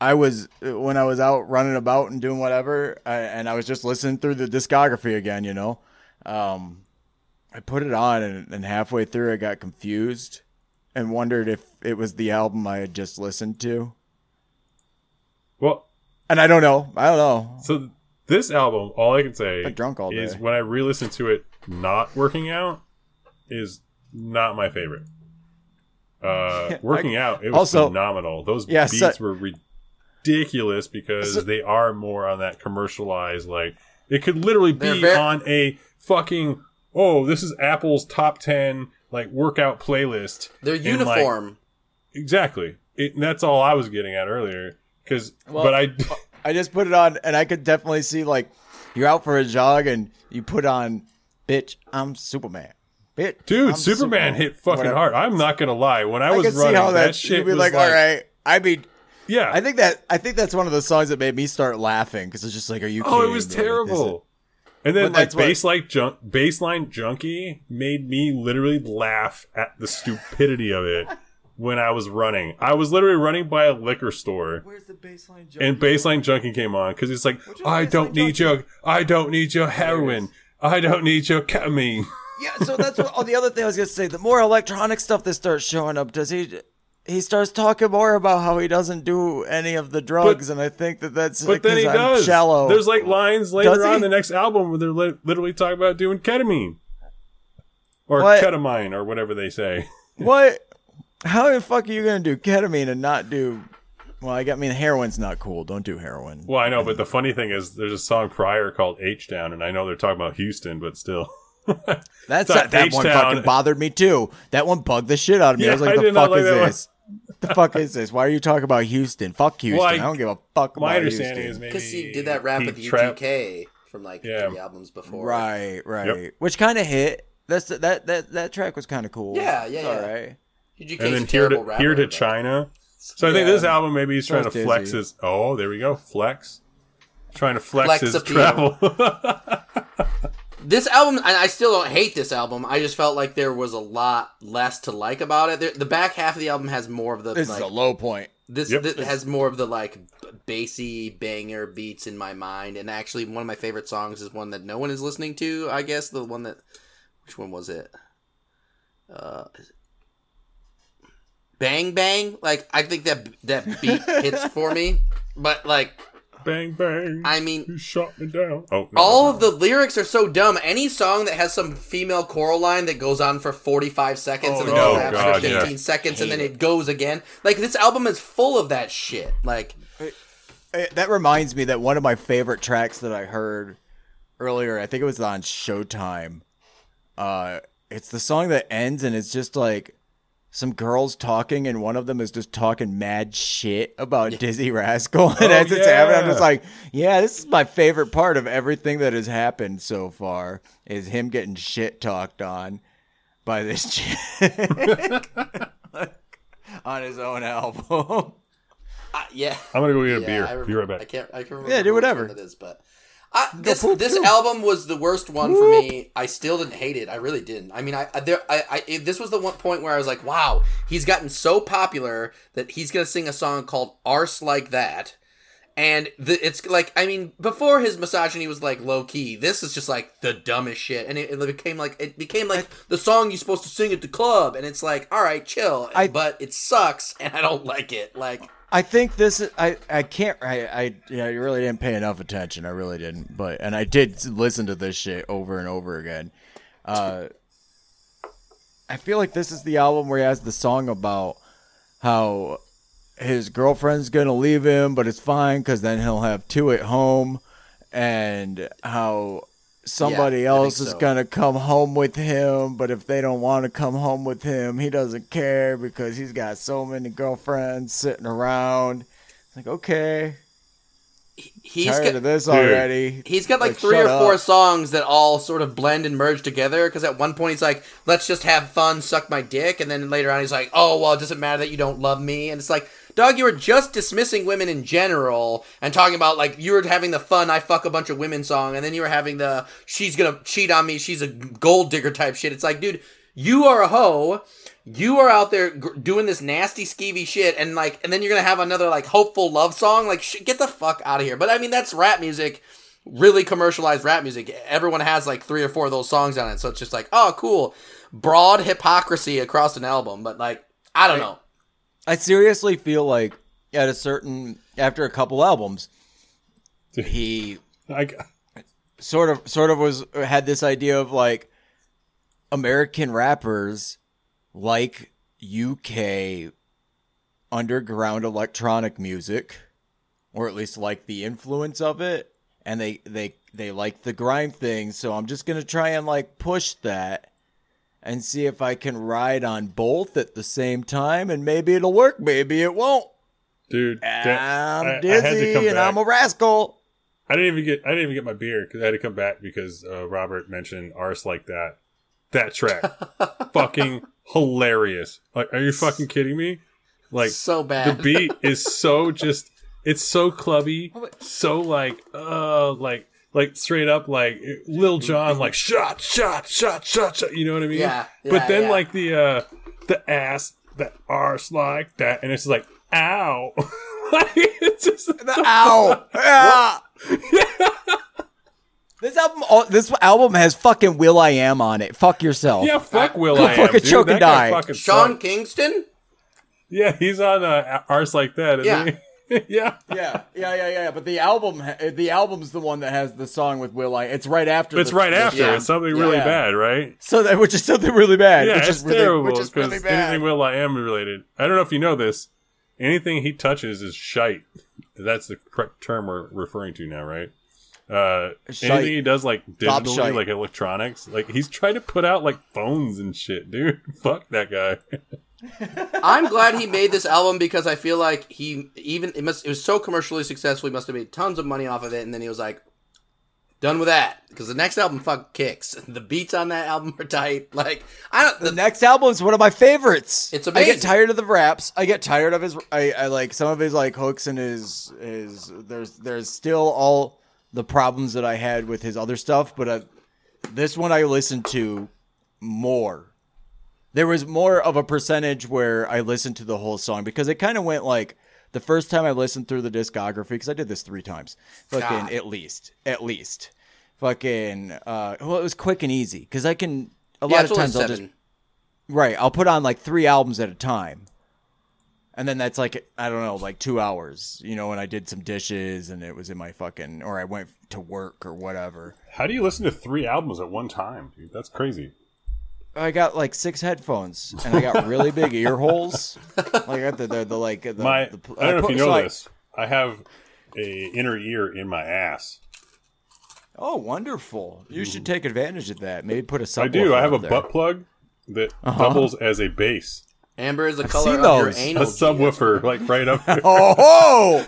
I was when I was out running about and doing whatever, I, and I was just listening through the discography again. You know, um, I put it on, and, and halfway through, I got confused and wondered if it was the album I had just listened to. well. And I don't know. I don't know. So this album, all I can say drunk all is when I re-listen to it, not working out, is not my favorite. Uh, working out, it was Also- phenomenal. Those Yeah, beats so- were ridiculous because So- they are more on that commercialized. Like it could literally be ver- on a fucking oh, this is Apple's top ten like workout playlist. their And, like, uniform exactly. It, and that's all I was getting at earlier. Because, Well, but I. I just put it on, and I could definitely see like you're out for a jog, and you put on, bitch, I'm Superman. Bitch, Dude, I'm Superman hit fucking Whatever. hard. I'm not gonna lie. When I, I was can running, see how that, that, shit you'd be was like, like, all right. I mean, yeah. I think that I think that's one of the songs that made me start laughing because it's just like, are you? oh, it was me? Terrible. And then But like that's what- baseline junk, Bassline Junkie made me literally laugh at the stupidity of it when I was running. I was literally running by a liquor store. Where's the baseline? And Bassline Junkie came on because it's like, I don't need Junkie? your, I don't need your heroin, I don't need your ketamine. Yeah, so that's what. Oh, the other thing I was gonna say: the more electronic stuff that starts showing up, does he? He starts talking more about how he doesn't do any of the drugs, and I think that that's But then he I'm does. shallow. There's like lines later Does he? on the next album where they're li- literally talking about doing ketamine or What? ketamine or whatever they say. what? How the fuck are you gonna do ketamine and not do? Well, I got. I mean, heroin's not cool. Don't do heroin. Well, I know, but the funny thing is, there's a song prior called H-Town, and I know they're talking about Houston, but still. That's That that, one H-Town- fucking bothered me too. That one bugged the shit out of me. I was like, I the fuck like is that this? the fuck is this? Why are you talking about Houston? Fuck Houston. Well, I- I, don't give a fuck My about understanding Houston. is maybe because he did that rap he with trapped- UGK from like Yeah. three albums before Right, right. Which kind of hit. That's that that that track was kind of cool. Yeah, yeah, It's yeah. All right. UGK's and then here to, rapper, here to China. So I think this album maybe he's trying to So's flex Dizzee. his. Oh, there we go, flex. Trying to flex, Flex his appeal. travel. This album, and I still don't hate this album. I just felt like there was a lot less to like about it. There, the back half of the album has more of the This like, is a low point. this, Yep. this has more of the like bassy banger beats in my mind. And actually, one of my favorite songs is one that no one is listening to. I guess the one that which one was it? Uh, it- Bang bang! Like I think that that beat hits for me, but like bang bang. I mean, you shot me down. Oh, no, all no. of the lyrics are so dumb. Any song that has some female choral line that goes on for 45 seconds and then Oh, it God, for 15 yeah. seconds and then Hate it goes again. Like this album is full of that shit. Like That reminds me that one of my favorite tracks that I heard earlier. I think it was on Showtime. Uh, it's the song that ends and it's just like some girls talking, and one of them is just talking mad shit about Dizzee Rascal. And Oh, as it's happening, I'm just like, yeah, this is my favorite part of everything that has happened so far is him getting shit talked on by this chick on his own album. Uh, yeah. I'm gonna go get a Yeah, beer. I Be right back. I can't. I can't remember. Yeah, do whatever. It is, but I, this this album was the worst one for me. I still didn't hate it. I really didn't. I mean, I, I there I, I this was the one point where I was like, wow, he's gotten so popular that he's gonna sing a song called "Arse Like That." And the, it's like, I mean, before his misogyny was like low key. This is just like the dumbest shit, and it, it became like it became like the song you're supposed to sing at the club, and it's like, all right, chill, I- but it sucks, and I don't like it. Like, I think this is, I I can't I I yeah, I really didn't pay enough attention. I really didn't. But and I did listen to this shit over and over again. Uh I feel like this is the album where he has the song about how his girlfriend's going to leave him, but it's fine cuz then he'll have two at home and how somebody Yeah, else is so. going to come home with him, but if they don't want to come home with him, he doesn't care because he's got so many girlfriends sitting around. It's like, okay, he's tired got, of this already. He's got like Like, three or shut four up. songs that all sort of blend and merge together. Because at one point he's like, "Let's just have fun, suck my dick," and then later on he's like, "Oh well, it doesn't matter that you don't love me," and it's like, dog, you were just dismissing women in general and talking about like you were having the fun, I fuck a bunch of women song, and then you were having the she's gonna cheat on me, she's a gold digger type shit. It's like, dude, you are a hoe. You are out there gr- doing this nasty, skeevy shit, and like, and then you're gonna have another like hopeful love song. Like, sh- get the fuck out of here. But I mean, that's rap music really commercialized rap music. Everyone has like three or four of those songs on it, so it's just like, oh, cool, broad hypocrisy across an album. But like, I don't know. I seriously feel like at a certain after a couple albums, he I, sort of sort of was had this idea of like American rappers like UK underground electronic music or at least like the influence of it and they they they like the grime thing so I'm just going to try and like push that and see if I can ride on both at the same time and maybe it'll work maybe it won't dude, that- I'm I- I dizzy come and back. I'm a rascal I didn't even get I didn't even get my beer because I had to come back because uh, Robert mentioned arse like that. That track, fucking hilarious. Like, are you fucking kidding me? Like, So bad. the beat is so just it's so clubby, so like uh like like straight up like Lil Jon like shot shot shot shot shot. You know what I mean? Yeah, yeah, but then yeah. like the uh the ass the arse like that, and it's like ow. like it's just the Ow! Ah! This album, oh, this album has fucking will.i.am on it. Fuck yourself. Yeah, fuck Will Go I am. fucking dude. choke That and guy die. Sean sucks. Kingston. Yeah, he's on uh, arse like that. Isn't Yeah. he? yeah. yeah, yeah, yeah, yeah. But the album, the album's the one that has the song with Will I. It's right after. It's the- right after. Yeah. It's something really Yeah. bad, right? So that which is something really bad. Yeah, which it's is really, terrible Which is because really bad. anything will.i.am related. I don't know if you know this. Anything he touches is shite. That's the correct term we're referring to now, right? Uh, Shite. anything he does like digitally, like electronics, like he's trying to put out like phones and shit, dude. Fuck that guy. I'm glad he made this album because I feel like he even it must it was so commercially successful. He must have made tons of money off of it, and then he was like, done with that because the next album fuck kicks. The beats on that album are tight. Like I don't. The The, next album is one of my favorites. It's I get tired of the raps. I get tired of his. I, I like some of his like hooks and his his. There's there's still all the problems that I had with his other stuff, but uh, this one I listened to more. There was more of a percentage where I listened to the whole song because it kind of went like the first time I listened through the discography because I did this three times, fucking God. at least, at least, fucking. Uh, well, it was quick and easy because I can. A yeah, lot of times I'll just. Right. I'll put on like three albums at a time. And then that's like I don't know, like two hours. You know, when I did some dishes and it was in my fucking or I went to work or whatever. How do you listen to three albums at one time, dude? That's crazy. I got like six headphones and I got really big ear holes. Like I got the the, the like the, My, the, I don't know if you know I- this. I have a inner ear in my ass. Oh, wonderful! You should take advantage of that. Maybe put a subwoofer I do. I have a there. butt plug that Uh-huh. doubles as a bass. Amber is the I've color seen of your those. A anal. subwoofer, like right up. there. Oh,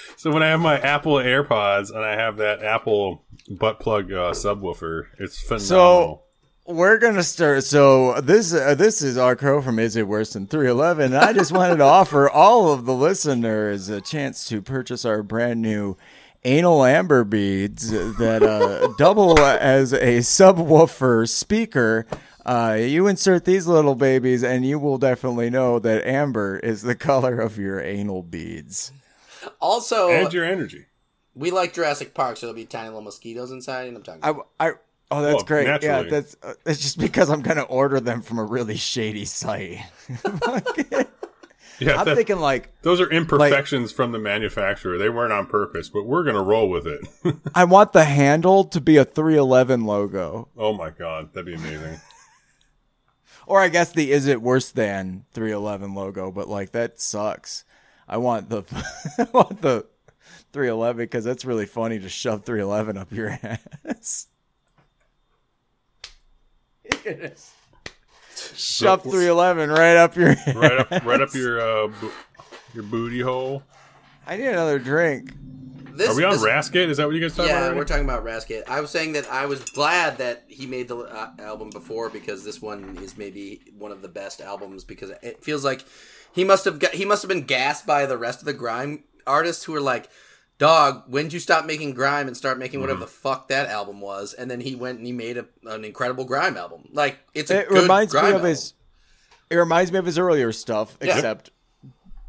so when I have my Apple AirPods and I have that Apple butt plug uh, subwoofer, it's phenomenal. We're gonna start. So this uh, this is our crow from Is It Worse Than Three Eleven? And I just wanted to offer all of the listeners a chance to purchase our brand new anal amber beads that uh, double as a subwoofer speaker. Uh, you insert these little babies, and you will definitely know that amber is the color of your anal beads. Also, and your energy. we like Jurassic Park, so there'll be tiny little mosquitoes inside, and I'm talking. I, I oh, that's great. Yeah, that's uh, it's just because I'm gonna order them from a really shady site. Yeah, I'm that- thinking like those are imperfections from the manufacturer. They weren't on purpose, but we're gonna roll with it. I want the handle to be a 311 logo, oh my god, that'd be amazing. or I guess the is it worse than 311 logo, but like that sucks. I want the I want the 311 because that's really funny to shove 311 up your ass. Shove 311 right up your right up, right up your uh, bo- your booty hole. I need another drink. This, Are we on this- Raskit? Is that what you guys talking Yeah, about? already? we're talking about Raskit. I was saying that I was glad that he made the uh, album before because this one is maybe one of the best albums because it feels like he must have got he must have been gassed by the rest of the grime artists who are like, "Dog, when did you stop making grime and start making whatever Mm-hmm. the fuck that album was?" And then he went and he made a, an incredible grime album. Like it's a It good reminds me of album. his. It reminds me of his earlier stuff, Yeah. except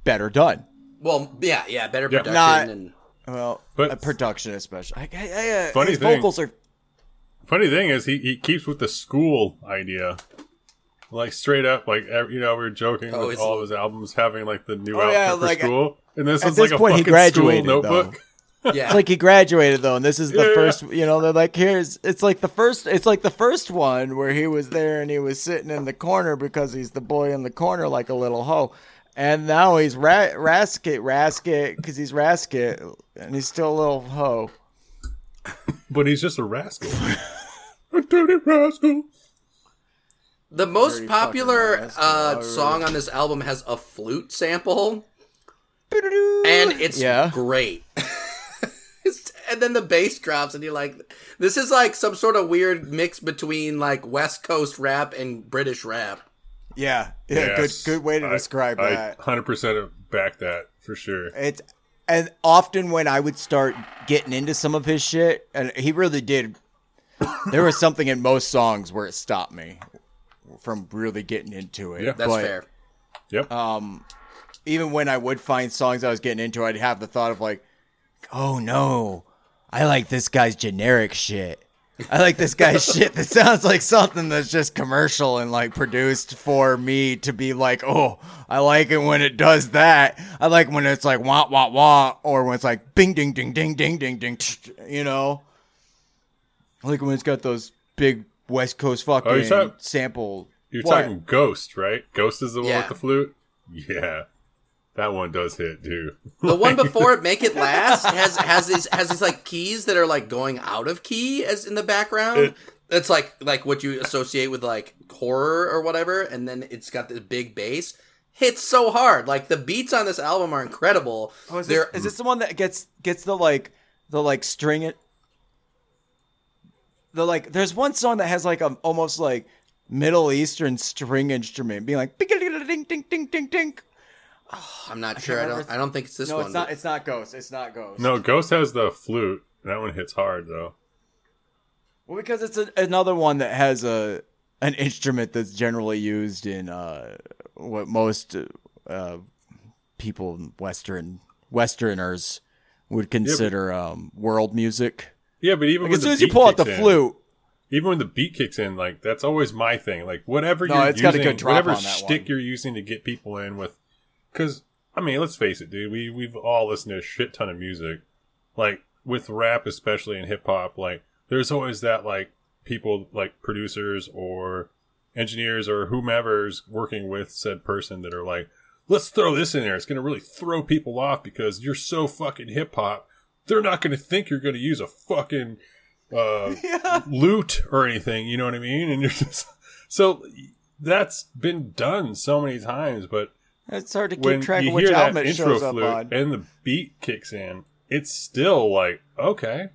better done. Well, yeah, yeah, better Yeah. production Not- and Well, But- production especially. I, I, I, uh, Funny his thing- vocals are. Funny thing is, he, he keeps with the school idea. Like straight up, like ev- you know, we were joking Oh, with all of his albums having like the new Oh, outfit yeah, for like, school, and this is like a point, he fucking graduated, school notebook. yeah. It's like he graduated though, and this is the Yeah. first. You know, they're like, here's. It's like the first. It's like the first one where he was there and he was sitting in the corner because he's the boy in the corner like a little hoe, and now he's ra- Raskit Raskit because he's Raskit and he's still a little hoe. But he's just a rascal, a dirty rascal. The most popular uh, song on this album has a flute sample, and it's yeah. great. And then the bass drops, and you're like, "This is like some sort of weird mix between like West Coast rap and British rap." Yeah, yeah, Yes. good good way to I- describe I that. hundred percent back that for sure. It's and often when I would start getting into some of his shit, and he really did. There was something in most songs where it stopped me from really getting into it. Yeah. That's but fair. Yep. Um, even when I would find songs I was getting into, I'd have the thought of like, "Oh no, I like this guy's generic shit." I like this guy's shit that sounds like something that's just commercial and like produced for me to be like, oh, I like it when it does that. I like when it's like wah wah wah, or when it's like bing ding ding ding ding ding ding, you know. I like when it's got those big West Coast fucking Oh, you're talking- sample. You're What? talking Ghost, right? Ghost is the one Yeah. with the flute. Yeah, that one does hit too. The one before it, "Make It Last," has has these has these like keys that are like going out of key as in the background. It- it's like like what you associate with like horror or whatever, and then it's got this big bass. Hits so hard. Like the beats on this album are incredible. Oh, is They're- this, is this the one that gets gets the like the like string it? The like, there's one song that has like a almost like Middle Eastern string instrument being like ding ding ding ding ding. I'm not sure. I don't. I don't think it's this no, one. No, it's not. It's not Ghost. It's not Ghost. No, Ghost has the flute. That one hits hard though. well, because it's a, another one that has a an instrument that's generally used in uh what most uh people Western Westerners would consider um world music. Yeah, but even Like when as soon as you pull out the in- flute, even when the beat kicks in, like that's always my thing. Like whatever No, you're it's got a using, good drop whatever stick one. you're using to get people in with, because I mean, let's face it, dude. We we've all listened to a shit ton of music, like with rap especially and hip hop. Like there's always that like people like producers or engineers or whomever's working with said person that are like, let's throw this in there. It's gonna really throw people off because you're so fucking hip hop. They're not gonna think you're gonna use a fucking uh, Yeah. loot or anything. You know what I mean? And you're just so that's been done so many times, but It's hard to keep track of which album it intro shows up flute on. and the beat kicks in, it's still like okay,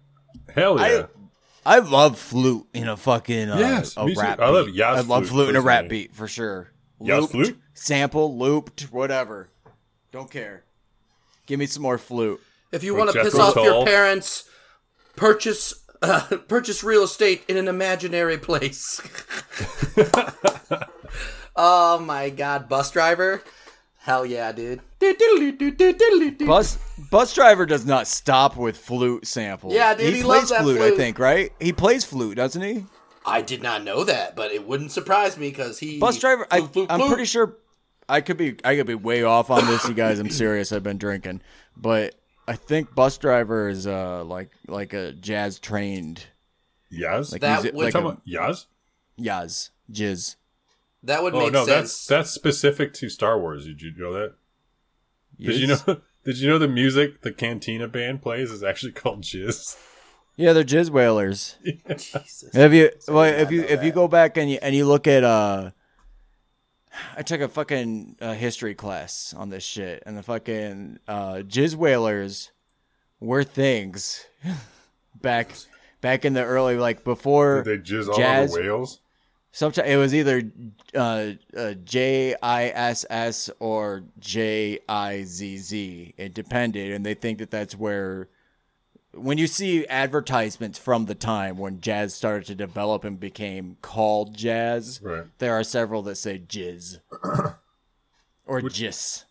hell yeah. I love flute in a fucking uh, Yes, a rap. I love beat. Yas I love flute, in a rap beat for sure. Looped, flute? sample, looped, whatever. Don't care. Give me some more flute. If you want to piss off your parents, purchase uh, purchase real estate in an imaginary place. oh my god, Busdriver. Hell yeah, dude. Bus Busdriver does not stop with flute samples. Yeah, dude, he, he plays loves that flute, I think, right? He plays flute, doesn't he? I did not know that, but it wouldn't surprise me because he Bus driver, I, Flute, flute, I'm flute. pretty sure. I could be, I could be way off on this, you guys. I'm serious. I've been drinking, but I think Busdriver is uh like like a jazz trained Yaz? like That music, would- like a, about Yaz? Yaz jizz. That would Oh make no, sense. that's that's specific to Star Wars. Did you know that? Did you know? Did you know the music the Cantina band plays is actually called Jizz? Yeah, they're jizz whalers. Jesus. If you well, if you know if you go back and you and you look at uh, I took a fucking uh, history class on this shit, and the fucking uh, jizz whalers were things back back in the early like before Did they jizz all jazz. over whales? Sometimes it was either uh, uh, J I S S or J I Z Z. It depended, and they think that that's where. When you see advertisements from the time when jazz started to develop and became called jazz, Right. there are several that say jizz or Which- jizz,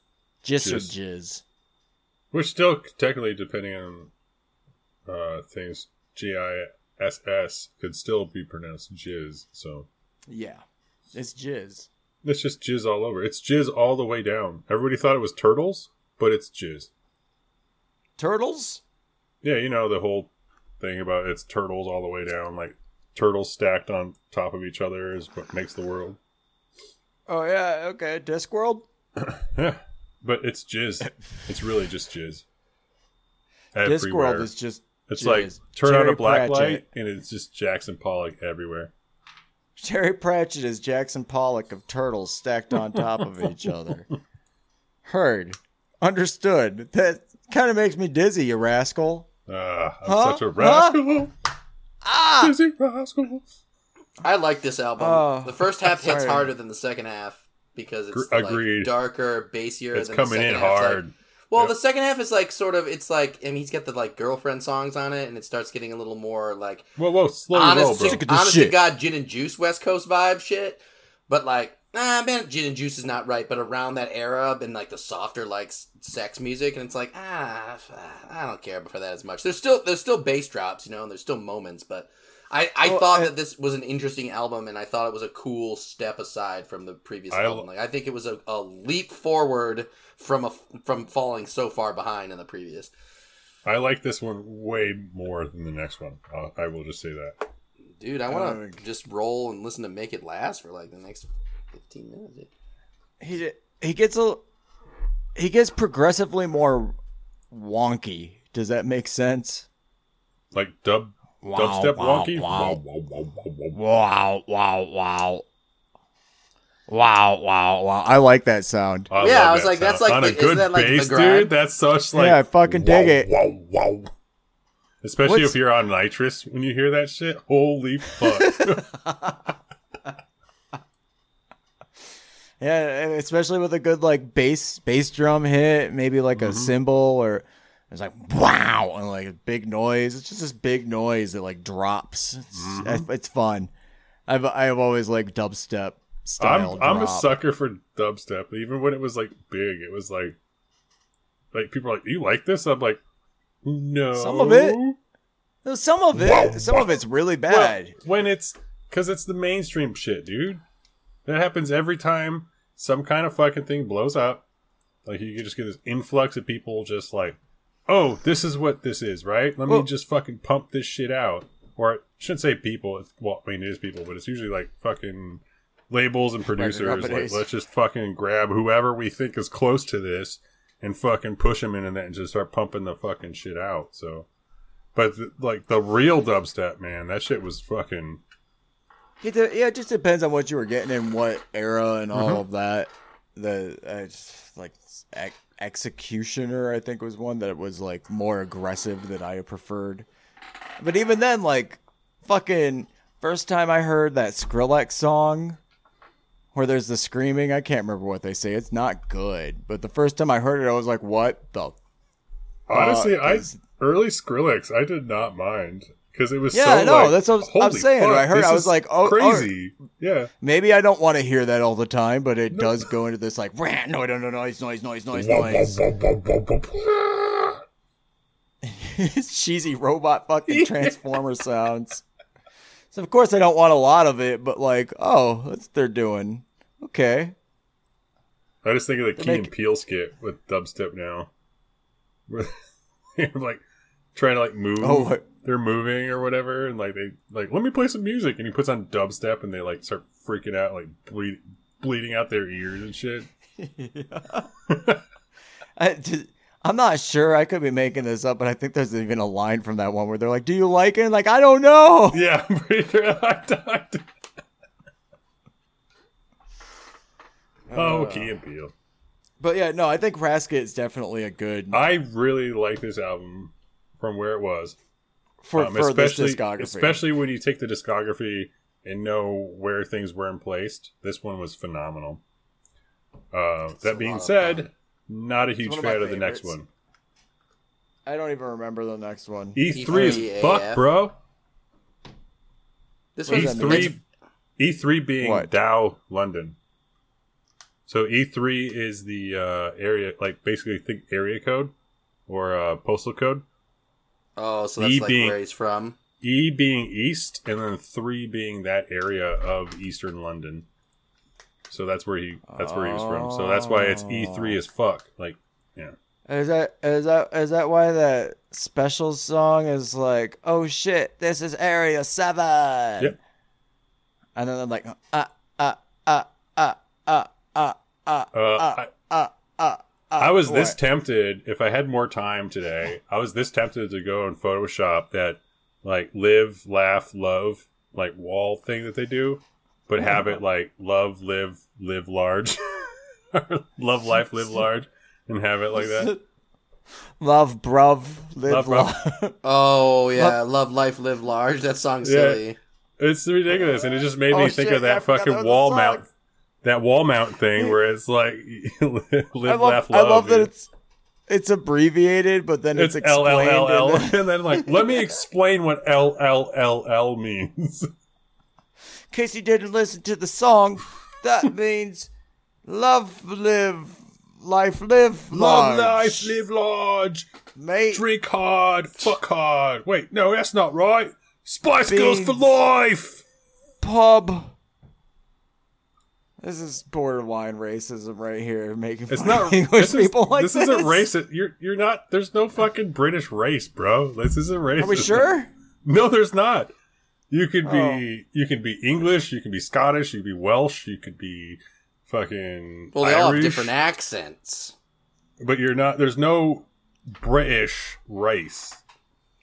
jizz or Jizz. jizz. Which still technically, depending on uh, things, G I S S could still be pronounced jizz. So Yeah, it's jizz. it's just jizz all over. It's jizz all the way down. Everybody thought it was turtles, but it's jizz. Turtles. Yeah, you know the whole thing about it's turtles all the way down, like turtles stacked on top of each other is what makes the world. Oh yeah, okay. Discworld. Yeah, but it's jizz. It's really just jizz. Everywhere. Discworld is just. it's jizz. like turn on a black Pratchett. light and it's just Jackson Pollock everywhere. Terry Pratchett is Jackson Pollock of turtles stacked on top of each other. Heard. Understood. That kind of makes me dizzy, you rascal. Ah, I'm Huh? such a rascal. Ah! Dizzee Rascal. I like this album. Oh, the first half hits harder than the second half because it's Gr- like darker, bassier. It's than coming the in second half's, like- hard. well, Yep. the second half is like sort of. It's like I mean, he's got the like girlfriend songs on it, and it starts getting a little more like Whoa, whoa, slow roll, honest, bro. Sick of this honest to. God, gin and juice West Coast vibe shit. But like, ah, man, gin and juice is not right. But around that era, and like the softer like sex music, and it's like, ah, I don't care for that as much. There's still there's still bass drops, you know, and there's still moments, but. I, I Well, thought I- that this was an interesting album, and I thought it was a cool step aside from the previous I- album. Like I think it was a, a leap forward from a from falling so far behind in the previous. I like this one way more than the next one. Uh, I will just say that. Dude, I want to just roll and listen to "Make It Last" for like the next fifteen minutes. He he gets a he gets progressively more wonky. Does that make sense? Like dub, Wow, dubstep wow, wonky. wow. Wow, wow, wow, wow, wow. Wow, wow. I like that sound. I Yeah, I was that like, that's sound. like on the- a good that like bass, grind? dude. That's such like Yeah, I fucking dig it. Wow, wow. Especially What's- if you're on nitrous when you hear that shit. Holy fuck! Yeah, and especially with a good like bass bass drum hit, maybe like Mm-hmm. a cymbal or it's like wow and like a big noise. It's just this big noise that like drops. It's, Mm-hmm. it's fun. I've I've always liked dubstep style. I'm I'm a sucker for dubstep. Even when it was like big, it was like like people are like, "You like this?" I'm like, "No." Some of it. No, Some of it, Wow, some of it's really Well, bad. when it's because it's the mainstream shit, dude. That happens every time some kind of fucking thing blows up. Like you just get this influx of people just like, oh, this is what this is, right? Let Well- me just fucking pump this shit out. Or I shouldn't say people. It's, well, I mean it is people, but it's usually like fucking labels and producers. Like, let's just fucking grab whoever we think is close to this and fucking push them into that and just start pumping the fucking shit out. So But th- like the real dubstep, man, that shit was fucking. It, de- yeah, it just depends on what you were getting in what era and all Mm-hmm. of that. The uh, it's like ex- executioner, I think, was one that was like more aggressive that I preferred. But even then, like fucking first time I heard that Skrillex song where there's the screaming, I can't remember what they say. It's not good. But the first time I heard it, I was like, "What the Honestly, I 'cause- early Skrillex, I did not mind because it was Yeah, so. I know, like, that's what I'm saying. Fuck, I heard I was like, oh, oh. crazy. Yeah. Maybe I don't want to hear that all the time, but it does go into this like "Rah, no, no, no, noise, noise, noise, noise, noise. cheesy robot fucking transformer sounds. So of course I don't want a lot of it, but like, oh, that's what they're doing. Okay. I just think of the Key make- and Peele skit with dubstep now, they're like trying to like move. Oh, what- They're moving or whatever, and like they like let me play some music, and he puts on dubstep, and they like start freaking out, like bleed, bleeding out their ears and shit. I, just- I'm not sure. I could be making this up, but I think there's even a line from that one where they're like, "Do you like it?" And like, I don't know. Yeah, I'm pretty sure I died. Uh, oh, Key and Peele. But yeah, no, I think Raskit is definitely a good I really like this album from where it was. for Um, for this especially, discography. especially when you take the discography and know where things were in placed. This one was phenomenal. Uh, that being said, fun. not a huge one of fan of the next one. I don't even remember the next one. E3 E3 is fuck, AF. bro. This What was does that mean? E3, E3 being What? Dow London. So E3 is the uh, area, like basically think area code or uh, postal code. Oh, so that's E like being- where he's from. E being east, and then three being that area of eastern London. So that's where he that's where he was from. So that's why it's E three as fuck. Like, yeah, Is that is that is that why that special song is like, oh shit, this is Area Seven? Yep. And then they're like, uh, uh, uh, uh, uh, uh, uh, uh, I, uh, uh. I was this tempted if I had more time today. I was this tempted to go and Photoshop that like live, laugh, love like wall thing that they do, but have it like love, live, live large, love life, live large, and have it like that. Love, bruv, live, Love, bruv. love. Oh yeah, love life, live large. That song's Yeah. silly. It's ridiculous, and it just made Oh, me think shit, of yeah, I that fucking that wall mount, that wall mount thing where it's like live, I love, laugh, I love. love that it's it's abbreviated, but then it's, it's explained. L L, in the- and then like, let me explain what L L L L means. In case you didn't listen to the song, that means love, live, life, live, Love life, live large, mate. drink hard, fuck hard. Wait, no, that's not right. Spice Girls for life. pub. This is borderline racism right here, making It's fun not of English this is, people like this. this. isn't racist. You're you're not. There's no fucking British race, bro. This isn't racist. Are we sure? No, there's not. You could be Oh. you can be English, you can be Scottish, you can be Welsh, you could be fucking Well, they all have different accents. but you're not. There's no British race.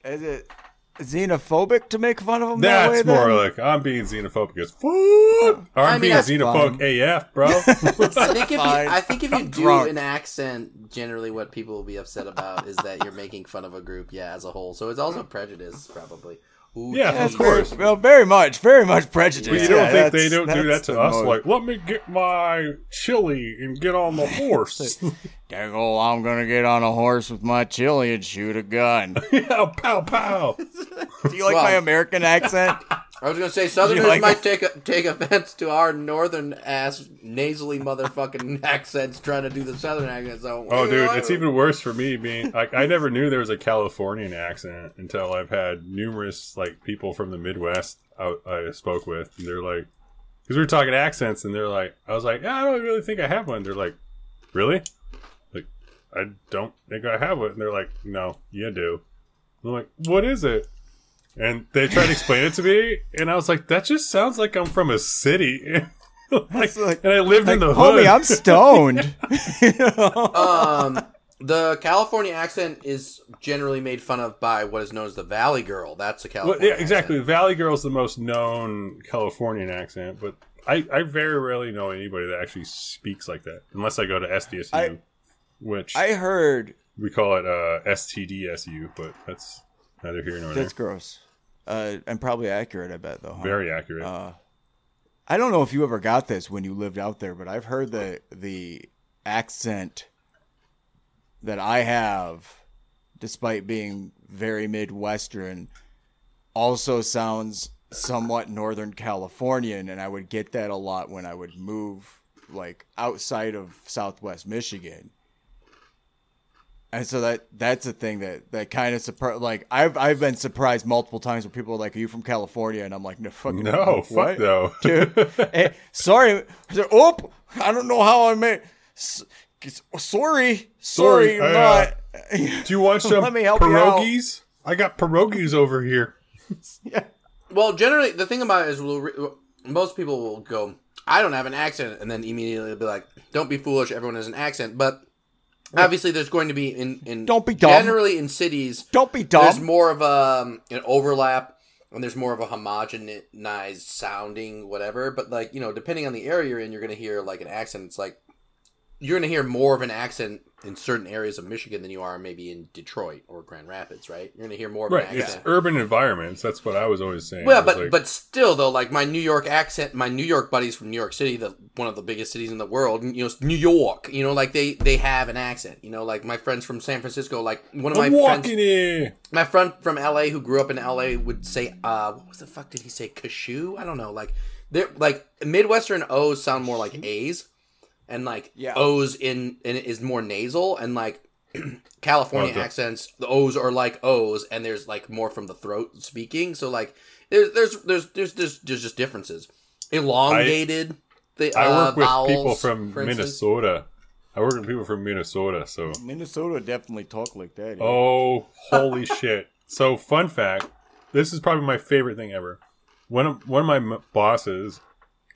Is it xenophobic to make fun of them that way? That's more then? like I'm being xenophobic as fuck. Or I'm mean, being that's xenophobic AF, bro. I think if you, I think if you I'm do drunk. an accent, generally what people will be upset about is that you're making fun of a group, yeah, as a whole. So it's also prejudice, probably. Ooh, Yeah, That's of geez. very, course. well, very much, very much prejudice. But you don't Yeah, think they don't do that to us? most- Like, let me get my chili and get on the horse. Dang, oh, I'm gonna get on a horse with my chili and shoot a gun. yeah, pow pow. Do you like Well- my American accent? I was gonna say Southerners like might take take offense to our northern ass nasally motherfucking accents trying to do the southern accent. So Oh, dude, it's even worse for me being like I never knew there was a Californian accent until I've had numerous like people from the Midwest I, I spoke with, and they're like, because we were talking accents, and they're like, I was like, yeah, I don't really think I have one. They're like, really? Like, I don't think I have one. And they're like, no, you do. I'm like, what is it? And they tried to explain it to me, and I was like, that just sounds like I'm from a city. like, like- and I lived in the hood. Homie, I'm stoned. um The California accent is generally made fun of by what is known as the Valley Girl. That's a Well, California. yeah, exactly. accent. Valley Girl's the most known Californian accent, but I, I very rarely know anybody that actually speaks like that, unless I go to SDSU, I- which I heard we call it uh, STDSU, but that's neither here nor there. that's gross. Uh, and probably accurate, I bet though. huh? Very accurate. Uh, I don't know if you ever got this when you lived out there, but I've heard the the accent that I have, despite being very Midwestern, also sounds somewhat Northern Californian, and I would get that a lot when I would move like outside of Southwest Michigan. And so that that's a thing that that kind of surprised. Like I've I've been surprised multiple times when people are like, "Are you from California?" And I'm like, "No, fucking no, what? fuck no. dude. Hey, sorry. I said, Oh, I don't know how I made. s- Sorry, sorry, Sorry, I'm I, not. Uh, do you want some Let me help you pierogies? I got pierogies over here. yeah. Well, generally, the thing about it is, we'll re- most people will go, "I don't have an accent," and then immediately be like, "Don't be foolish. Everyone has an accent." But obviously, there's going to be in in Don't be dumb. Generally, in cities, Don't be dumb. there's more of a, um, an overlap and there's more of a homogenized sounding whatever. But like you know depending on the area you're in you're going to hear like an accent. It's like you're going to hear more of an accent in certain areas of michigan than you are maybe in detroit or grand rapids right you're going to hear more Right, it's urban environments. That's what I was always saying. well but like- but still though like my new york accent my new york buddies from new york city the one of the biggest cities in the world you know new york you know like they they have an accent you know like my friends from san francisco like one of my I'm friends in. my friend from LA who grew up in LA would say, uh, what was the fuck did he say? Cashew? I don't know. Like, they're like Midwestern O's sound more like A's, and like Yeah. O's in, in is more nasal, and like California the- accents, the O's are like O's, and there's like more from the throat speaking. So like, there's there's there's there's there's, there's just differences. Elongated. the, I uh, work with vowels, people from for instance. Minnesota. I work with people from Minnesota, so Minnesota definitely talk like that. yeah. Oh, holy shit. So, fun fact this is probably my favorite thing ever. One of, one of my m- bosses,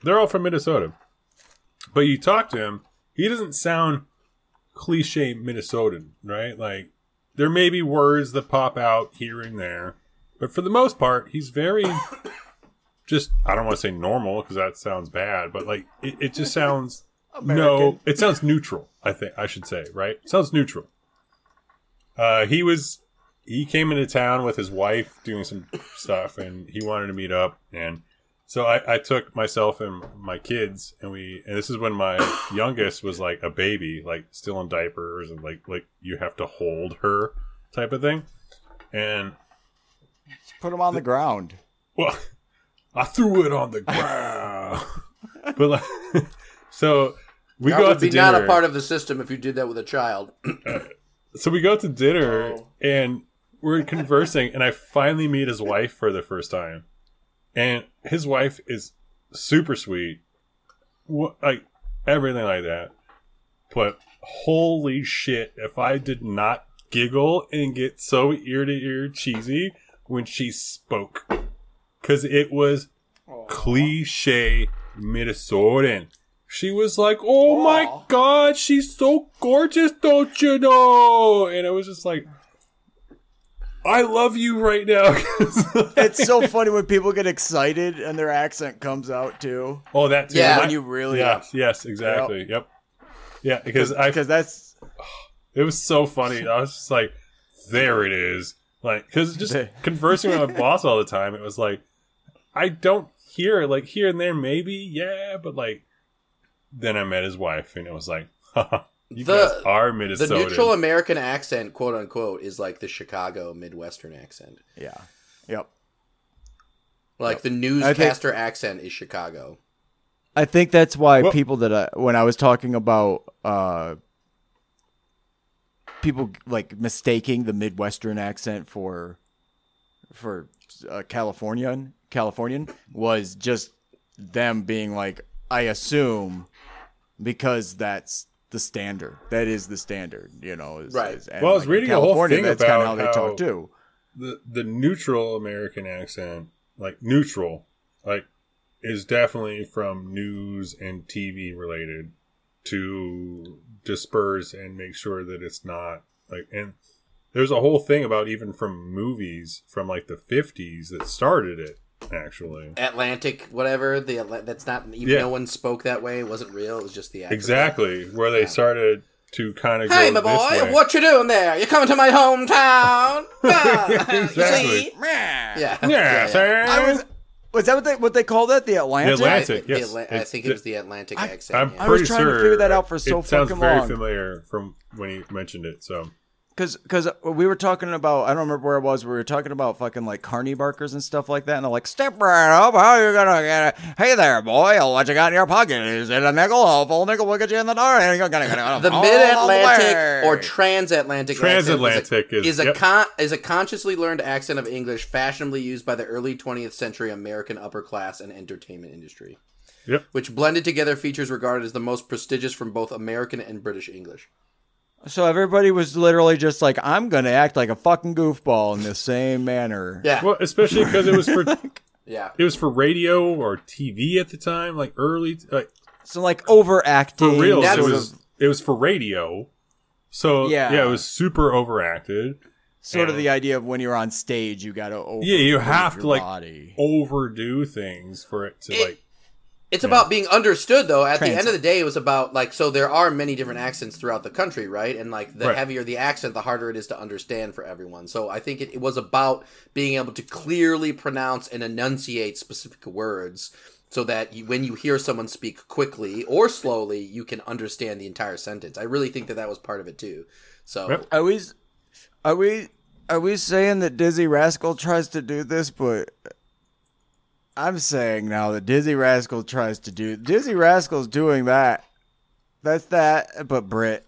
they're all from Minnesota. But you talk to him, he doesn't sound cliche Minnesotan, right? Like, there may be words that pop out here and there. But for the most part, he's very just, I don't want to say normal because that sounds bad, but like, it, it just sounds. No, it sounds neutral. I think I should say right. sounds neutral. Uh, he was he came into town with his wife doing some stuff, and he wanted to meet up, and so I, I took myself and my kids, and we and this is when my youngest was like a baby, like still in diapers, and like like you have to hold her type of thing, and Put them on the ground. well, I threw it on the ground, but like so. We that go would out to be dinner. not a part of the system if you did that with a child. so we go out to dinner Oh. and we're conversing and i finally meet his wife for the first time and his wife is super sweet. Like everything like that. But holy shit if i did not giggle and get so ear to ear cheesy when she spoke. Because it was cliche minnesotan. She was like, "Oh my god, she's so gorgeous, don't you know?" And it was just like, "I love you right now." It's so funny when people get excited and their accent comes out too. oh, that too. Yeah. When you really yes, yes, exactly. Yep. Yeah, because I because that's it was so funny. I was just like, "There it is." Like, because just conversing with my boss all the time, it was like, I don't hear it. Like here and there, maybe, yeah, but like, then I met his wife, and it was like, "You The- guys are The neutral American accent, quote unquote, is like the Chicago Midwestern accent. yeah. Yep. Like the I think- newscaster accent is Chicago. I think that's why Well- people that I, when I was talking about uh, people like mistaking the Midwestern accent for for uh, Californian Californian was just them being like, I assume because that's the standard. That is the standard, you know. Is, Right. is- and, Well, I was like, reading a whole thing That's kind of about how they how- talk too. the the neutral American accent, like neutral, like is definitely from news and TV related. to disperse and make sure that it's not like and there's a whole thing about even from movies from like the 50s that started it actually Atlantic, whatever. The Atla- that's not even Yeah. no one spoke that way. It wasn't real. It was just the accent. exactly where they started to kind of Hey, my boy, way. what you doing there? You coming to my hometown? You Exactly. see? Yeah. Yeah, yeah, sir. I was. Was that what they what they call that? The Atlantic. The Atlantic. The yes. Atla- I think it was the Atlantic I- accent. I'm yeah. I was pretty trying to sure figure that out for so it sounds fucking very long. familiar from when you mentioned it. So Because because we were talking about I don't remember where it was. We were talking about fucking like carny barkers and stuff like that. And they're like, "Step right up, how you gonna get it? Hey there, boy, what you got in your pocket? Is it a nickel? A full nickel will get you in the door. And you're gonna get it the mid-Atlantic or transatlantic Transatlantic accent is- is a, yep. con- is a consciously learned accent of English fashionably used by the early 20th century American upper class and entertainment industry. Yep. Which blended together features regarded as the most prestigious from both American and British English. So everybody was literally just like, "I'm gonna act like a fucking goofball in the same manner." Yeah. well, especially because it was for yeah. it was for radio or TV at the time, like early like So like overacting. for real. It That's- was it was for radio. So Yeah. yeah, it was super overacted. sort of the idea of when you're on stage, you gotta over Yeah, you have to like body. overdo things for it to It- like. It's about being understood, though. At the end of the day, it was about like so. There are many different accents throughout the country, right? And like the Right. heavier the accent, the harder it is to understand for everyone. So I think it, it was about being able to clearly pronounce and enunciate specific words, so that you, when you hear someone speak quickly or slowly, you can understand the entire sentence. I really think that that was part of it too. So Yep. Are we? Are we? Are we saying that Dizzee Rascal tries to do this? But I'm saying now that Dizzee Rascal tries to do. Dizzee Rascal's doing that. That's that. But Brit,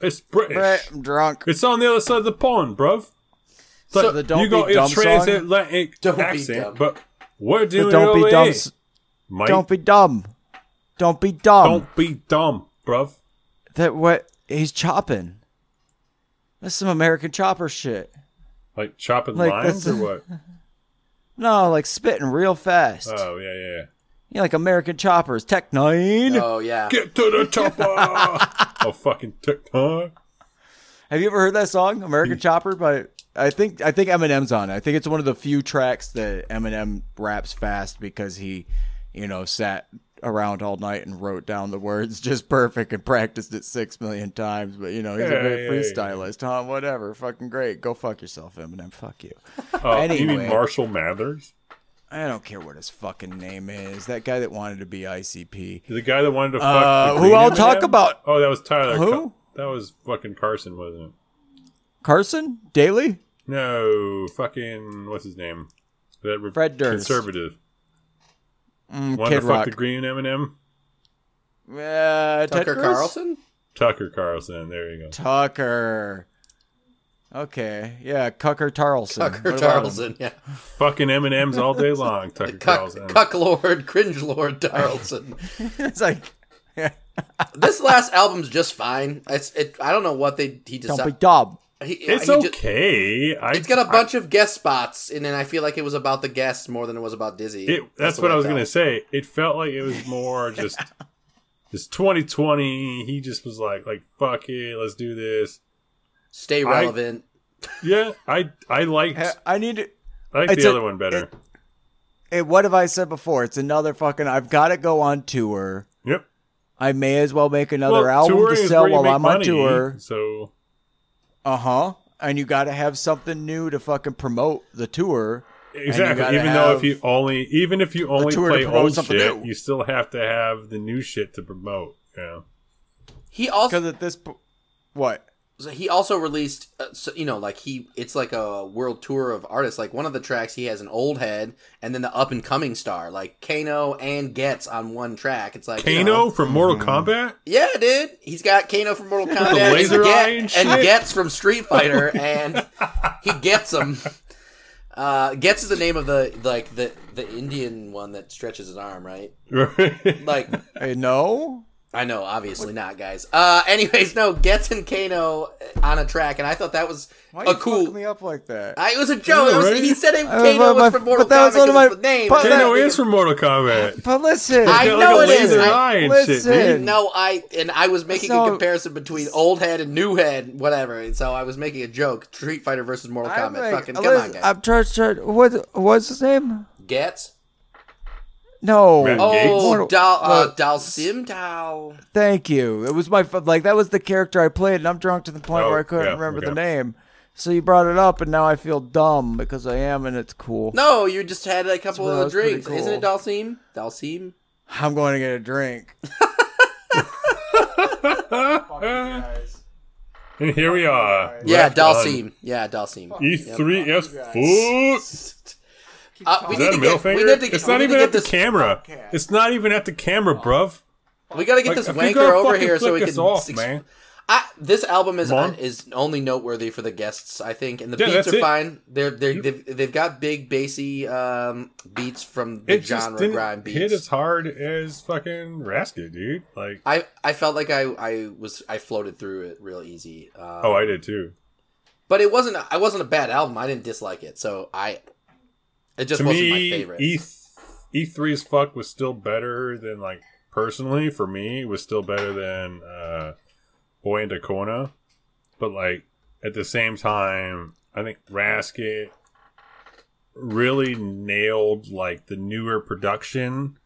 It's British. Brit, I'm drunk. It's on the other side of the pond, bruv. It's So like, the Don't you got Be your Dumb song? transatlantic Don't Be accent, Dumb. but we're doing But don't it be dumb. here, s- mate. Don't be dumb. Don't be dumb. Don't be dumb, bruv. That what he's chopping. That's some American chopper shit. Like chopping Like, lines or what? No, like spitting real fast. Oh yeah, yeah. yeah. yeah, like American choppers. Tech Nine. oh yeah, Get to the chopper! oh fucking TikTok. Have you ever heard that song, American hmm. Chopper? By I think I think Eminem's on it. I think it's one of the few tracks that Eminem raps fast because he, you know, sat around all night and wrote down the words just perfect and practiced it six million times. But you know, he's Yeah, a great yeah. freestylist, huh? Whatever, fucking great. Go fuck yourself, Eminem. Fuck you. You Anyway. mean Marshall Mathers? I don't care what his fucking name is. That guy that wanted to be ICP. The guy that wanted to fuck. Uh, who I'll talk about- Oh, that was Tyler. Who? That was fucking Carson, wasn't it? Carson Daly. No, fucking what's his name? That re- Fred Durst. conservative. Mm, Wanted Kid to fuck the green M&M? Uh, Ted Tucker Cruz? Carlson. Tucker Carlson. There you go. Tucker. Okay, yeah, Cucker Tarlson. Tucker What about him? Tarlson. Yeah, Fucking M&M's all day long. Tucker Cuck, Carlson. Cuck Lord, Cringe Lord Tarlson. it's like, yeah, this last album's just fine. It's it. I don't know what they he don't be decided. dumb. He, It's he ju- okay. I, it's got a bunch of guest spots, and then I feel like it was about the guests more than it was about Dizzee. It, that's, the what way I was gonna say. It felt like it was more just this 2020. He just was like, like fuck it, let's do this. Stay I- relevant. Yeah, I I liked I need to. I like the a- other one better. it- Hey, what have I said before? It's another fucking. I've got to go on tour. yep. I may as well make another Well, album to sell while I'm on tour. So Uh huh. And you got to have something new to fucking promote the tour. exactly. Even though if you only even if you only play promote old shit, new. you still have to have the new shit to promote. Yeah. He also Because at this, po- what? So he also released uh, so, you know like he it's like a world tour of artists like one of the tracks he has an old head and then the up and coming star like Kano and gets on one track it's like you Kano know, from Mortal Mm-hmm. Kombat. yeah dude he's got Kano from Mortal Kombat laser and, eye Get- and and shit. Ghetts from Street Fighter and he gets him uh Ghetts is the name of the like the the Indian one that stretches his arm right like Hey, no. I know, obviously not, guys. Uh, anyways, no, Ghetts and Kano on a track, and I thought that was Why a you cool. me up like that? I, it was a joke. Yeah, It was- right? He said it, Uh, Kano but was from Mortal Kombat. but that was one of 'cause my- it's the name. but but Kano that- is from Mortal Kombat. But listen, I know like it a is. laser I- eye and shit, listen. dude. No, I and I was making a comparison between old head and new head, whatever. And so I was making a joke: Street Fighter versus Mortal I'm Kombat. like- Fucking come listen, on, guys. I'm trying to. Try, what? What's his name? Ghetts. No. Matt Oh, Dal uh, what? Dhalsim Dal. Thank you. It was my like that was the character I played, and I'm drunk to the point Oh, where I couldn't yeah, remember okay. the name. So you brought it up, and now I feel dumb because I am, and it's cool. No, you just had a couple of that's pretty drinks. Isn't it cool. Dhalsim? Dhalsim. I'm going to get a drink. and here we are. Yeah, left on Dhalsim. Yeah, Dhalsim. E3 Yep. yes foot. Uh, we Is need that to a middle get. finger? We need to get. it's not even at the camera. It's not even at the camera, bruv. We gotta get Like, this wanker over here so we can. off, man. I, this album is on. is only noteworthy for the guests, I think, and the Yeah, beats are it. fine. They're they they've, they've got big bassy um, beats from the It genre grime beats. hit as hard as fucking Raskit, dude. Like, I I felt like I I was I floated through it real easy. Um, oh, I did too. but it wasn't I wasn't a bad album. I didn't dislike it, so I it just to wasn't me, my favorite. E E3 as fuck was still better than like personally for me was still better than uh Boy in da Corner. But like at the same time, I think Raskit really nailed like the newer production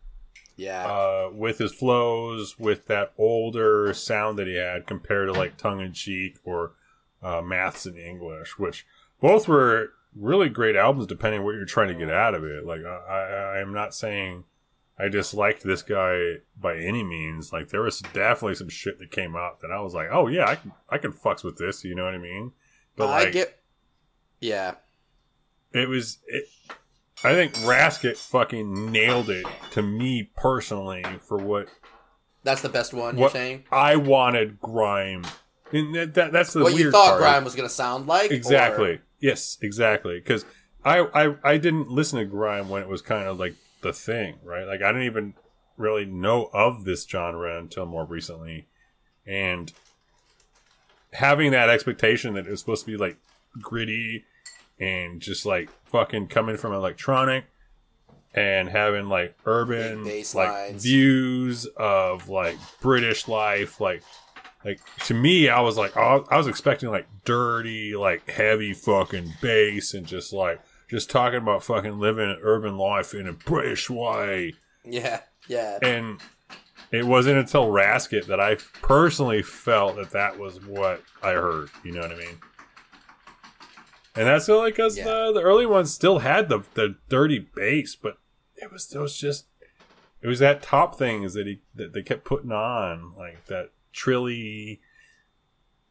yeah, uh with his flows with that older sound that he had compared to like tongue in cheek or uh maths in english which both were really great albums depending on what you're trying to get out of it like i i i'm not saying i disliked this guy by any means like there was definitely some shit that came out that i was like oh yeah i can i can fucks with this you know what i mean but I like get yeah. it was it, I think Raskit fucking nailed it to me personally for what That's the best one. what you're saying I wanted grime. And that, that that's the what you thought part. grime was gonna sound like? or- Exactly. Yes, exactly. Because I, I I didn't listen to grime when it was kind of like the thing, right? Like I didn't even really know of this genre until more recently, and having that expectation that it was supposed to be like gritty and just like fucking coming from electronic and having like urban like views of like British life like like to me I was like I I was expecting like dirty like heavy fucking bass and just like just talking about fucking living an urban life in a British way Yeah, yeah. and it wasn't until Raskit that I personally felt that that was what I heard. You know what I mean? And that's only because Yeah. the, the early ones still had the the dirty bass, but it was it was just it was that top things that he that they kept putting on like that trilly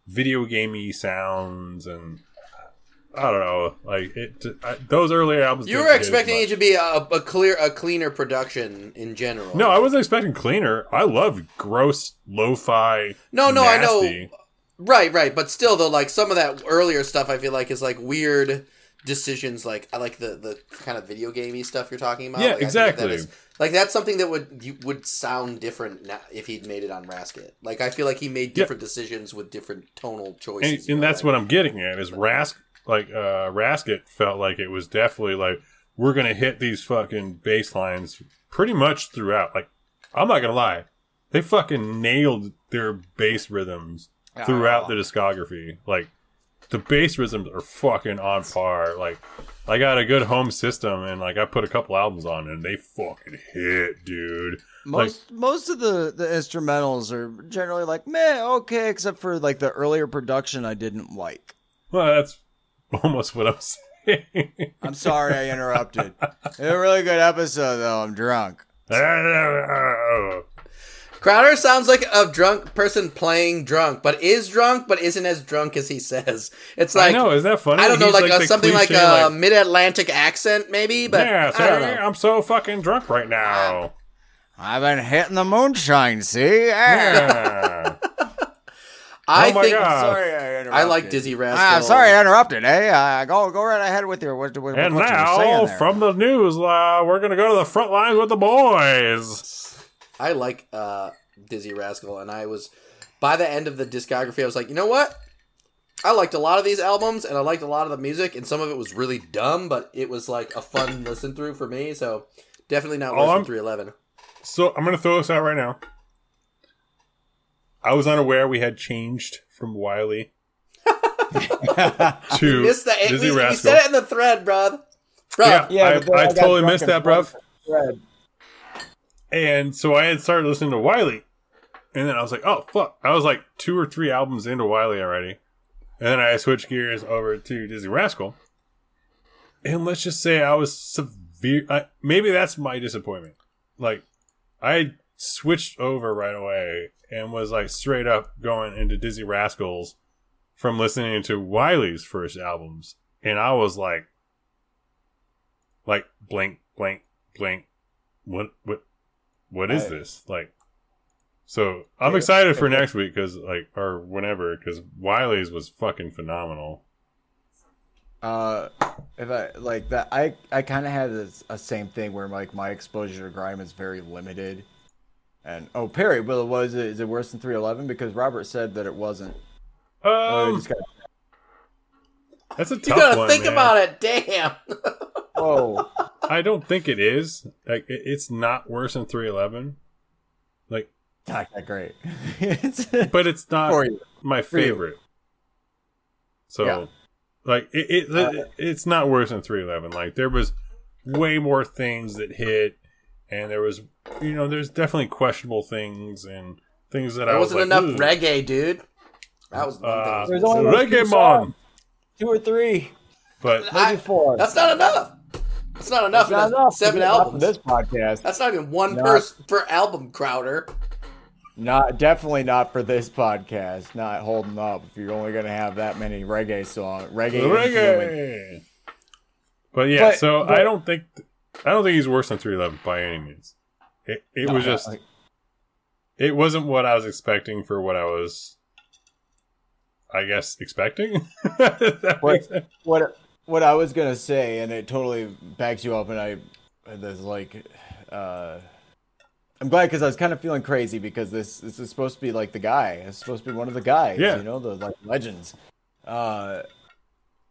video gamey sounds and I don't know like it I, those earlier albums. You were expecting it to be a, a clear, a cleaner production in general. No, I wasn't expecting cleaner. I love gross lo-fi. no, no. I know. Right, right. But still, though, like some of that earlier stuff, I feel like is like weird decisions. Like I like the the kind of video gamey stuff you're talking about. Yeah, Like, exactly. That is, like that's something that would you, would sound different now if he'd made it on Raskit. Like I feel like he made Yeah. different decisions with different tonal choices. and that's what I'm getting at is Rask like uh Raskit felt like it was definitely like we're gonna hit these fucking bass lines pretty much throughout. Like I'm not gonna lie, they fucking nailed their bass rhythms throughout the discography. Like the bass rhythms are fucking on par. Like I got a good home system and like I put a couple albums on and they fucking hit, dude. Most most of the the instrumentals are generally like meh, okay, except for like the earlier production I didn't like. Well, that's almost what I'm saying. I'm sorry I interrupted. It's a really good episode though. I'm drunk. Crowder sounds like a drunk person playing drunk, but is drunk, but isn't as drunk as he says. It's like I know, is that funny? I don't know, He's like, a, the something like cliche, a mid-Atlantic accent, maybe. But yeah, I don't know. I'm so fucking drunk right now. I've been hitting the moonshine. See, Ah. Yeah. I Oh my think God. sorry I interrupted. I like Dizzee Rascal. Ah, sorry I interrupted. Hey, uh, go go right ahead with your what, what, and what you were saying now, there. from the news, uh, we're gonna go to the front lines with the boys. I like uh Dizzee Rascal, and I was by the end of the discography, I was like, you know what? I liked a lot of these albums, and I liked a lot of the music, and some of it was really dumb, but it was like a fun listen through for me. So definitely not All worse than 311. So I'm gonna throw this out right now. I was unaware we had changed from Wiley to Missed the, Dizzee we Rascal. You said it in the thread, bruv. Bruv. Yeah, Yeah, I, I I totally missed that, bruv. Fred. And so I had started listening to Wiley, and then I was like, "Oh fuck!" I was like two or three albums into Wiley already, and then I switched gears over to Dizzee Rascal. And let's just say I was severe. I, maybe that's my disappointment. Like, I switched over right away and was like straight up going into Dizzy Rascals from listening to Wiley's first albums, and I was like, like blink, blink, blink. What what what is I- this like? So I'm Yeah, excited for yeah. next week because like or whenever because Wiley's was fucking phenomenal. Uh, if I like that, I I kind of had this, a same thing where like my exposure to grime is very limited. And oh, Perry, well, was it is it worse than 311? Because Robert said that it wasn't. Oh, he Um, just got- that's a You tough gotta one. think man. about it. Damn. oh, I don't think it is. Like it, it's not worse than 311. Like, not that great. It's- but it's not for my favorite. So, Yeah. like it, it, Uh, it's not worse than 311. Like there was way more things that hit, and there was, you know, there's definitely questionable things and things that I There was wasn't like, enough "Ooh." reggae, dude. That was one Uh, thing. There's only say. like two Reggae songs. Two or three, but I- maybe four. That's not enough. That's not enough. That's not enough. Seven Not for albums. This podcast. That's not even one Not- person per album, Crowder. Not definitely not for this podcast. Not holding up. If you're only gonna have that many reggae songs, reggae, reggae. But yeah, But- so but- I don't think I don't think he's worse than 311 by any means. It it was just like- it wasn't what I was expecting for what I was, I guess, expecting. What- what what I was gonna say, and it totally backs you up, and I there's like, uh, I'm glad because I was kind of feeling crazy because this this is supposed to be like the guy. It's supposed to be one of the guys. Yeah. you know the like legends. Uh,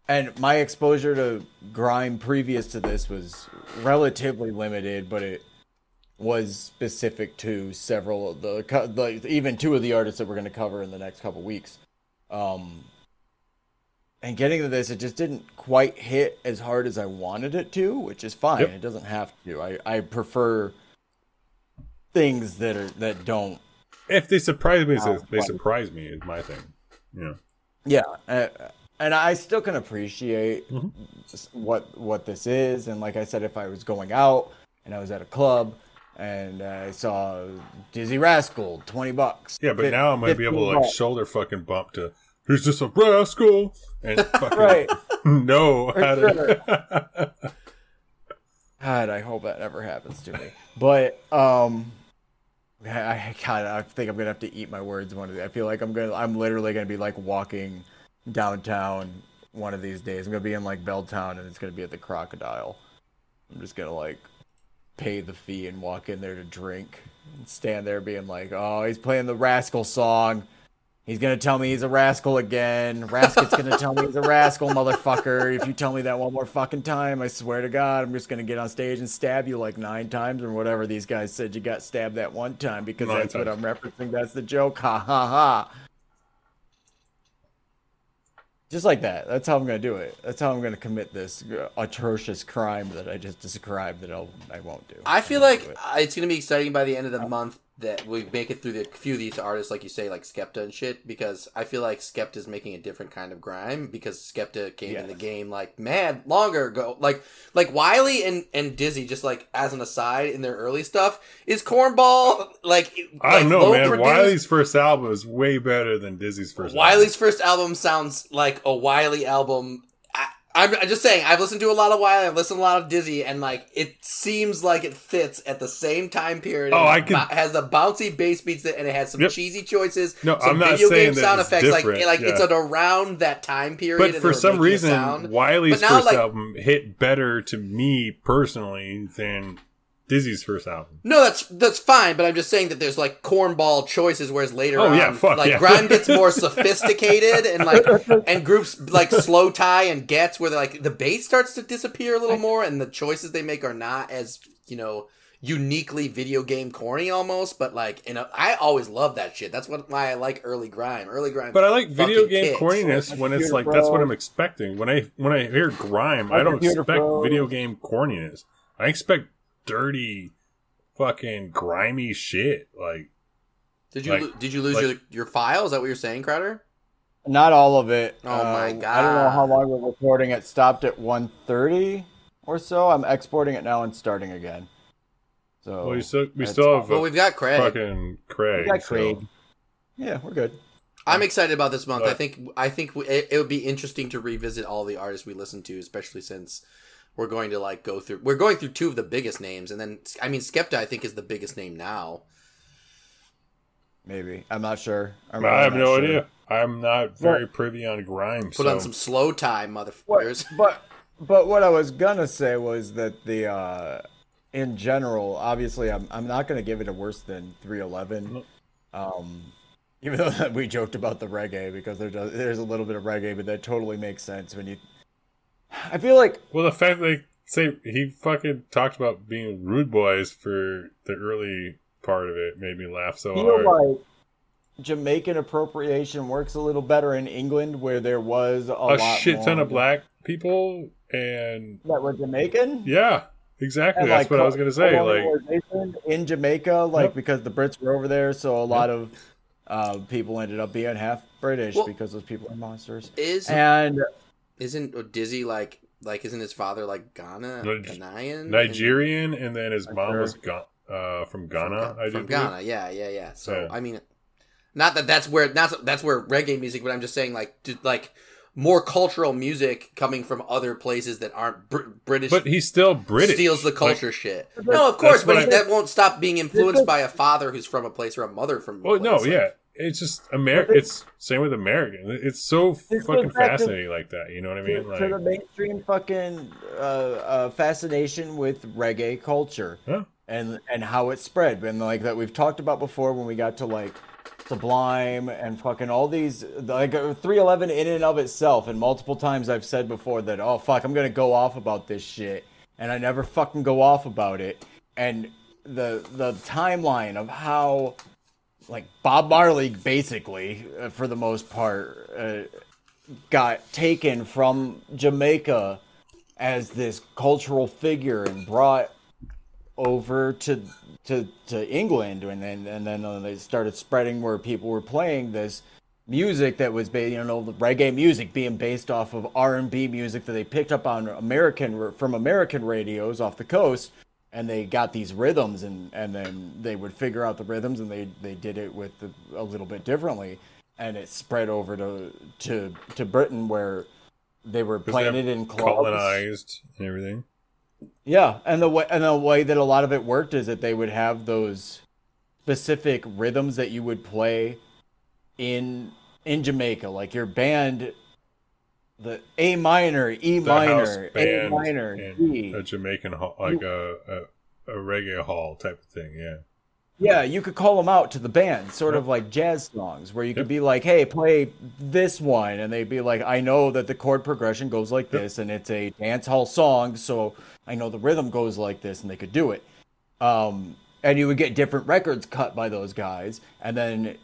and my exposure to grime previous to this was relatively limited, but it was specific to several of the, like even two of the artists that we're going to cover in the next couple weeks. Um, and getting to this, it just didn't quite hit as hard as I wanted it to, which is fine. Yep. It doesn't have to. I, I prefer things that are that don't. If they surprise me, they surprise me is my thing. Yeah. Yeah, uh, and I still can appreciate Mhm. what what this is. And like I said, if I was going out and I was at a club and I saw Dizzee Rascal, twenty bucks. Yeah, but now I'm gonna be able to like bucks. shoulder fucking bump to who's just a rascal and fucking right. how to. God, I hope that never happens to me. But um, I, I God, I think I'm gonna have to eat my words one of these. I feel like I'm gonna, I'm literally gonna be like walking downtown one of these days. I'm gonna be in like Belltown, and it's gonna be at the Crocodile. I'm just gonna like pay the fee and walk in there to drink and stand there being like, oh, he's playing the Rascal song. He's gonna tell me he's a rascal again. Raskit's gonna tell me he's a rascal, motherfucker. If you tell me that one more fucking time, I swear to God, I'm just gonna get on stage and stab you like nine times or whatever these guys said you got stabbed that one time because Nine that's what. I'm referencing. That's the joke. Ha ha ha. Just like that. That's how I'm gonna do it. That's how I'm gonna commit this atrocious crime that I just described that I'll I won't do. I feel won't like do it. uh, it's gonna be exciting by the end of the month that we make it through the few of these artists, like you say, like Skepta and shit. Because I feel like Skepta's making a different kind of grime because Skepta came in the game like mad longer ago. Like like Wiley and and Dizzee, just like as an aside in their early stuff, is Cornball like I don't know, man. produced? Wiley's first album is way better than Dizzee's first. Wiley's first album sounds like a Wiley album. I'm, just saying, I've listened to a lot of Wiley, I've listened to a lot of Dizzee, and like it seems like it fits at the same time period. Oh, I can- bo- has the bouncy bass beats that, and it has some Yep. cheesy choices. No, some I'm not video saying game sound it's effects. Like different, like it's yeah. at around that time period. But for some reason. Wiley's now, first like- album hit better to me personally than Dizzee's first album. No, that's that's fine, but I'm just saying that there's like cornball choices, whereas later Oh, on, yeah, fuck, like yeah. grime gets more sophisticated, and like and groups like Slowthai and Ghetts, where they're like the bass starts to disappear a little more, and the choices they make are not as you know uniquely video game corny almost, but like you know I always love that shit. That's what why I like early grime. Early grime, But I like video game kicks. corniness when it's Computer like that's what I'm expecting. When I when I hear grime, I Like don't expect Bros. video game corniness. I expect dirty, fucking grimy shit. Like Did you like- lo- did you lose like- your your file? Is that what you're saying, Crowder? Not all of it. Oh my god! I don't know how long we're recording. It stopped at 1.30 or so. I'm exporting it now and starting again. So well, you still, we still have Well, we've got Craig. fucking Craig. We got so- Craig. yeah, we're good. I'm excited about this month. I think I think w- it, it would be interesting to revisit all the artists we listen to, especially since we're going to like go through. We're going through two of the biggest names, and then I mean Skepta. I think is the biggest name now. Maybe I'm not sure. I'm I have no sure. idea. I'm not very privy on grime. Put so. on some slow time, What, motherfuckers. but but what I was gonna say was that the uh, in general, obviously, I'm I'm not gonna give it a worse than 311. Um, even though we joked about the reggae because there does, there's a little bit of reggae, but that totally makes sense when you. I feel like Well, the fact that they say he fucking talked about being rude boys for the early part of it made me laugh so feel hard. like Jamaican appropriation works a little better in England, where there was a, a lot shit ton more of black people, and that were Jamaican. yeah, exactly. And, That's like, what I was gonna say. Like, in Jamaica, like Yep. because the Brits were over there, so a lot of uh, people ended up being half British Well- because those people are monsters. Is And isn't Dizzee like like isn't his father like Ghana Nig- Ghanaian Nigerian, and then his mom Sure. was Ga- uh, from Ghana. from, I from do Ghana. Yeah, yeah, yeah. So Yeah. I mean, not that that's where not that's where reggae music, but I'm just saying like d- like more cultural music coming from other places that aren't Br- British. But he's still British. steals the Like, culture shit. No, of course, but he, I- that won't stop being influenced by a father who's from a place or a mother from. a well, no. Like, yeah. It's just America. It's same with American. It's so fucking back to- fascinating like that. You know what I mean? to Like, the mainstream fucking uh, uh, fascination with reggae culture yeah. and and how it spread, and like that we've talked about before when we got to like Sublime and fucking all these like uh, 311 in and of itself, and multiple times I've said before that oh fuck I'm gonna go off about this shit, and I never fucking go off about it, and the the timeline of how like Bob Marley basically uh, for the most part uh, got taken from Jamaica as this cultural figure and brought over to to to England. And then and then uh, they started spreading where people were playing this music that was ba- you know reggae music being based off of R&B music that they picked up on American from American radios off the coast and they got these rhythms and and then they would figure out the rhythms and they they did it with the, a little bit differently and it spread over to to to Britain where they were planted in clubs. colonized and everything. Yeah, and the way and the way that a lot of it worked is that they would have those specific rhythms that you would play in in Jamaica, like your band, the A minor, E minor, A minor, in E. a Jamaican hall, like a, a a reggae hall type of thing. Yeah. Yeah, you could call them out to the band, sort Yep. of like jazz songs, where you could be like, "Hey, play this one," and they'd be like, "I know that the chord progression goes like Yep. this, and it's a dance hall song, so I know the rhythm goes like this," and they could do it. Um, and you would get different records cut by those guys, and then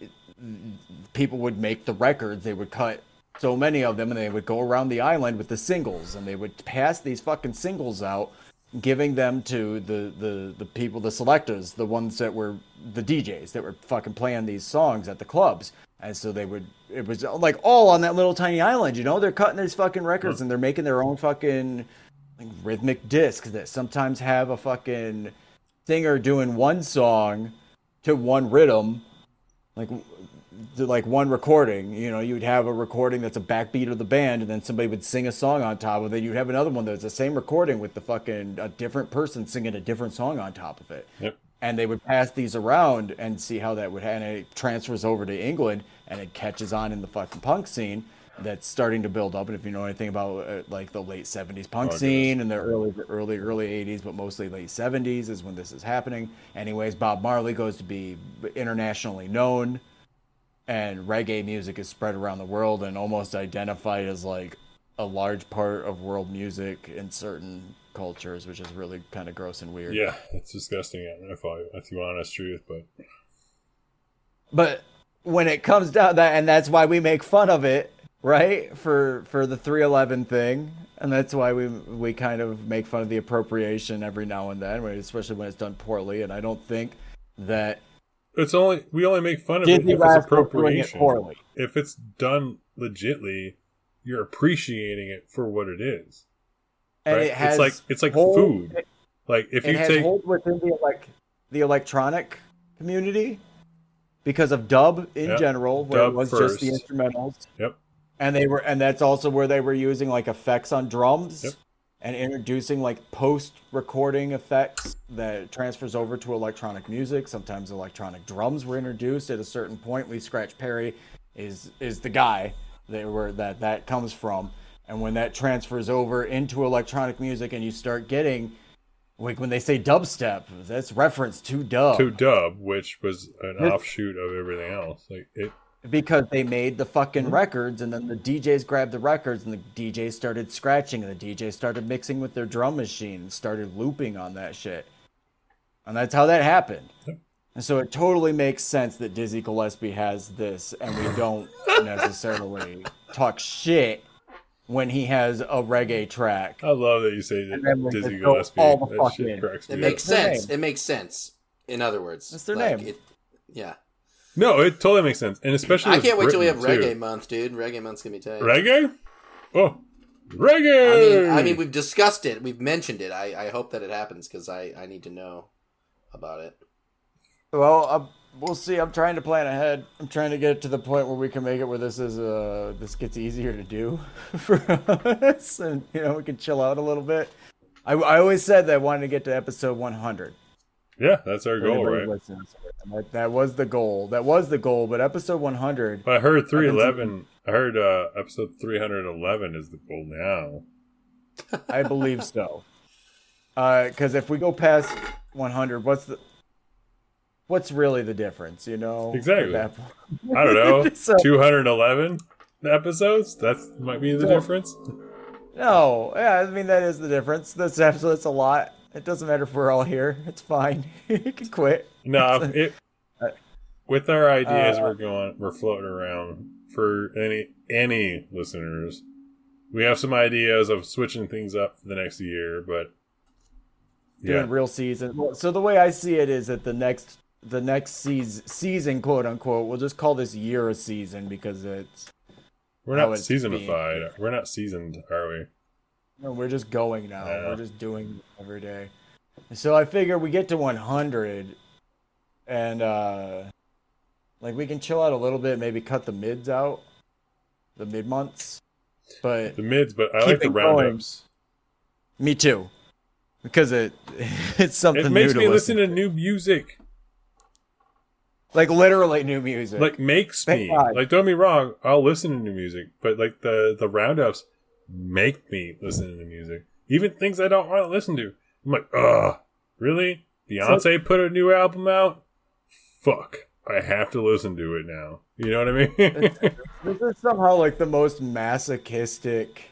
people would make the records. They would cut so many of them, and they would go around the island with the singles, and they would pass these fucking singles out, giving them to the the the people, the selectors, the ones that were the DJs that were fucking playing these songs at the clubs. And so they would, it was uh, like all on that little tiny island, you know? They're cutting these fucking records hmm. and they're making their own fucking like, rhythmic discs that sometimes have a fucking singer doing one song to one rhythm, like like one recording. You know, you'd have a recording that's a backbeat of the band, and then somebody would sing a song on top of it. You'd have another one that's the same recording with the fucking a different person singing a different song on top of it. Yep. And they would pass these around and see how that would, and it transfers over to England, and it catches on in the fucking punk scene. that's starting to build up. And if you know anything about uh, like the late '70s punk Oh, scene and the early, early, early '80s, but mostly late '70s is when this is happening. Anyways, Bob Marley goes to be internationally known, and reggae music is spread around the world and almost identified as like a large part of world music in certain cultures, which is really kind of gross and weird. Yeah, it's disgusting. If I, if you want honest truth, but But when it comes down that, and that's why we make fun of it, right? For for the 311 thing, and that's why we we kind of make fun of the appropriation every now and then, especially when it's done poorly. And I don't think that it's only we only make fun of it if it's Rascals doing it appropriation. poorly. If it's done legitly, you're appreciating it for what it is. And right? it has it's like it's like hold- food. Like if it you has take hold within the like the electronic community because of dub in Yep. general, where Dub it was just the instrumentals. Yep. And they were, and that's also where they were using like effects on drums Yep. And introducing like post-recording effects that transfers over to electronic music. Sometimes electronic drums were introduced at a certain point. Lee Scratch Perry is is the guy that were that that comes from. And when that transfers over into electronic music, and you start getting like when they say dubstep, that's reference to dub to dub, which was an offshoot of everything else. Like it because they made the fucking Mm-hmm. records, and then the DJs grabbed the records, and the DJs started scratching, and the DJs started mixing with their drum machine, and started looping on that shit, and that's how that happened. Yep. And so it totally makes sense that Dizzy Gillespie has this, and we don't necessarily talk shit when he has a reggae track. I love that you say that And Dizzy Gillespie. all the That fuck shit in. cracks It makes up. Sense. It makes sense. In other words, That's their Like, name. It, yeah. No, it totally makes sense, and especially I can't wait till we have Britain, too. reggae month, dude. Reggae month's gonna be tight. Reggae? Oh, I reggae! mean, I mean, we've discussed it. We've mentioned it. I, I hope that it happens because I, I need to know about it. Well, uh, we'll see. I'm trying to plan ahead. I'm trying to get to the point where we can make it where this is uh this gets easier to do for us, and you know we can chill out a little bit. I, I always said that I wanted to get to episode 100. Yeah, that's our goal, right? That, that was the goal. That was the goal. But episode 100, I heard 311. I heard uh, episode 311 is the goal now. I believe so. Because if we go past 100, what's the what's really the difference? You know, Exactly. I don't know. So- 211 episodes? That might be the Yeah. difference. No, yeah, I mean that is the difference. That's that's a lot. It doesn't matter if we're all here. It's fine. you can quit. No, it, with our ideas Uh, we're going, we're floating around for any any listeners. We have some ideas of switching things up for the next year, but Doing yeah, real season. So the way I see it is that the next the next season season quote unquote we'll just call this year a season because it's we're not it's being- seasonified. We're not seasoned, are we? No, we're just going now. Yeah. We're just doing every day. So I figure we get to 100 and uh like we can chill out a little bit, maybe cut the mids out, the mid months. But The mids, but I like the roundups. Me too, because it it's something It makes me to listen to new music. like literally new music. Like makes Thank me. God. Like don't be wrong, I'll listen to new music, but like the the roundups make me listen to music. Even things I don't want to listen to. I'm like, ugh, really? Beyonce put a new album out? Fuck. I have to listen to it now. You know what I mean? this is somehow like the most masochistic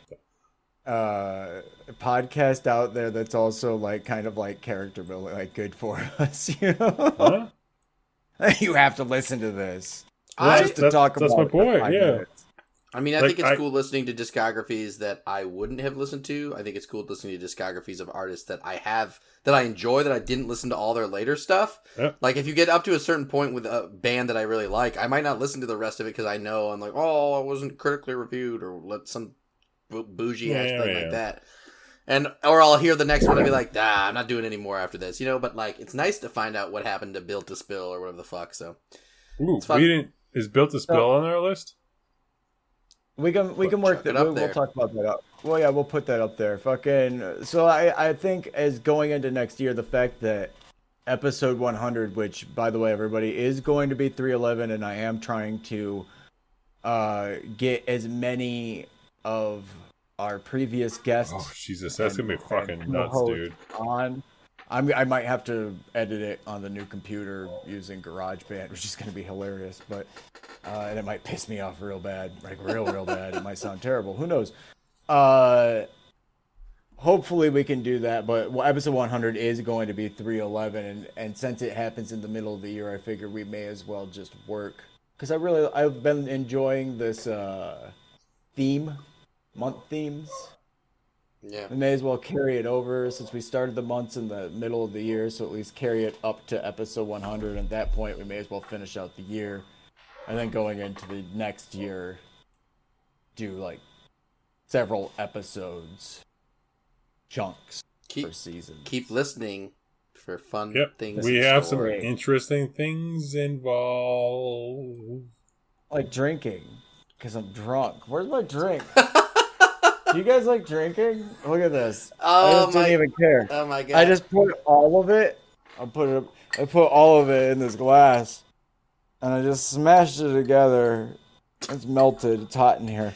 uh podcast out there that's also like kind of like character building like good for us you know huh? you have to listen to this I, just to That's- talk that's about my it for point, yeah. Minutes. I mean, I Like, think it's I- cool listening to discographies that I wouldn't have listened to. I think it's cool listening to discographies of artists that I have that I enjoy that I didn't listen to all their later stuff. Yep. Like if you get up to a certain point with a band that I really like, I might not listen to the rest of it because I know I'm like, oh, I wasn't critically reviewed or let some bou- bougie ass Yeah, thing yeah. like that. And or I'll hear the next one and be like, nah, I'm not doing any more after this, you know. But like, it's nice to find out what happened to Built to Spill or whatever the fuck. So Ooh, we didn't is built to spill on our list? We can we can work that up we'll, we'll talk about that up well yeah we'll put that up there fucking so i i think as going into next year the fact that episode 100 which by the way everybody is going to be 311 and i am trying to uh, get as many of our previous guests Oh Jesus, that's gonna be fucking nuts, dude. on. I'm, I might have to edit it on the new computer using GarageBand, which is going to be hilarious, but uh, and it might piss me off real bad, like real, real bad. It might sound terrible. Who knows? Uh, hopefully we can do that. But well, episode 100 is going to be 311, and and since it happens in the middle of the year, I figure we may as well just work because I really I've been enjoying this uh, theme, month themes. Yeah. We may as well carry it over since we started the months in the middle of the year, so at least carry it up to episode 100. At that point, we may as well finish out the year, and then going into the next year, do like several episodes, chunks Keep per season. keep listening for fun Yep, things. we in have some interesting things involved. like drinking, because I'm drunk. Where's my drink? do you guys like drinking? Look at this. I Oh just my! didn't even care. Oh my god! I just put all of it. I put it. I put all of it in this glass, and I just smashed it together. It's melted. It's hot in here.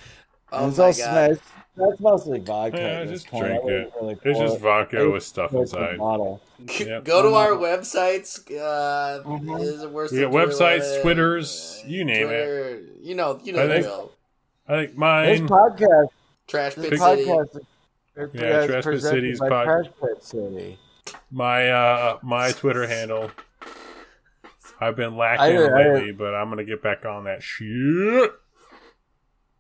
Oh and it's my all god! smashed. That's mostly vodka. Yeah, at this just point. Drink it. really It's just it. vodka I with stuff Pour it in the inside. Bottle. Yep. Go to our websites. Uh, Mhm. is it worse We than got websites, Twitter? Twitters, you name it. You know, you I know the think- drill. I think mine. This podcast. Trash Pit City. podcast. is- Yeah, Trash Pit City's by pod- Trash Pit City. my uh my Twitter handle. I've been I- lacking I- lately, but I'm gonna get back on that shit.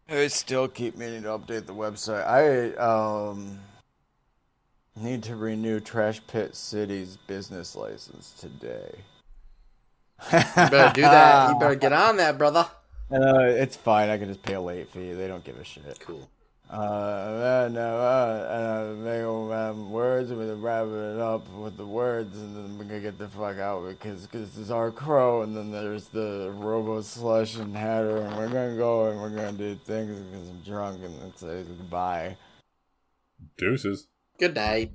I still keep meaning to update the website. I um need to renew Trash Pit City's business license today. You better do that. You better get on that, brother. Uh, it's fine. I can just pay a late fee. They don't give a shit. Cool. Uh, and, uh, uh, and make um, words with wrapping it up with the words, and then we're gonna get the fuck out because cause this is our crow, and then there's the Robo Slush and Hatter, and we're gonna go and we're gonna do things because I'm drunk and then say goodbye. Deuces. Good night.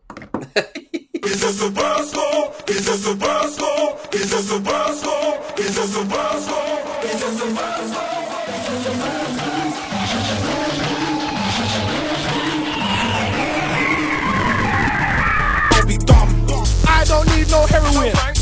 It's just a bus score. It's just a bus score. It's just a bus score. It's just a bus score. It's just a bus score. I don't need no heroin.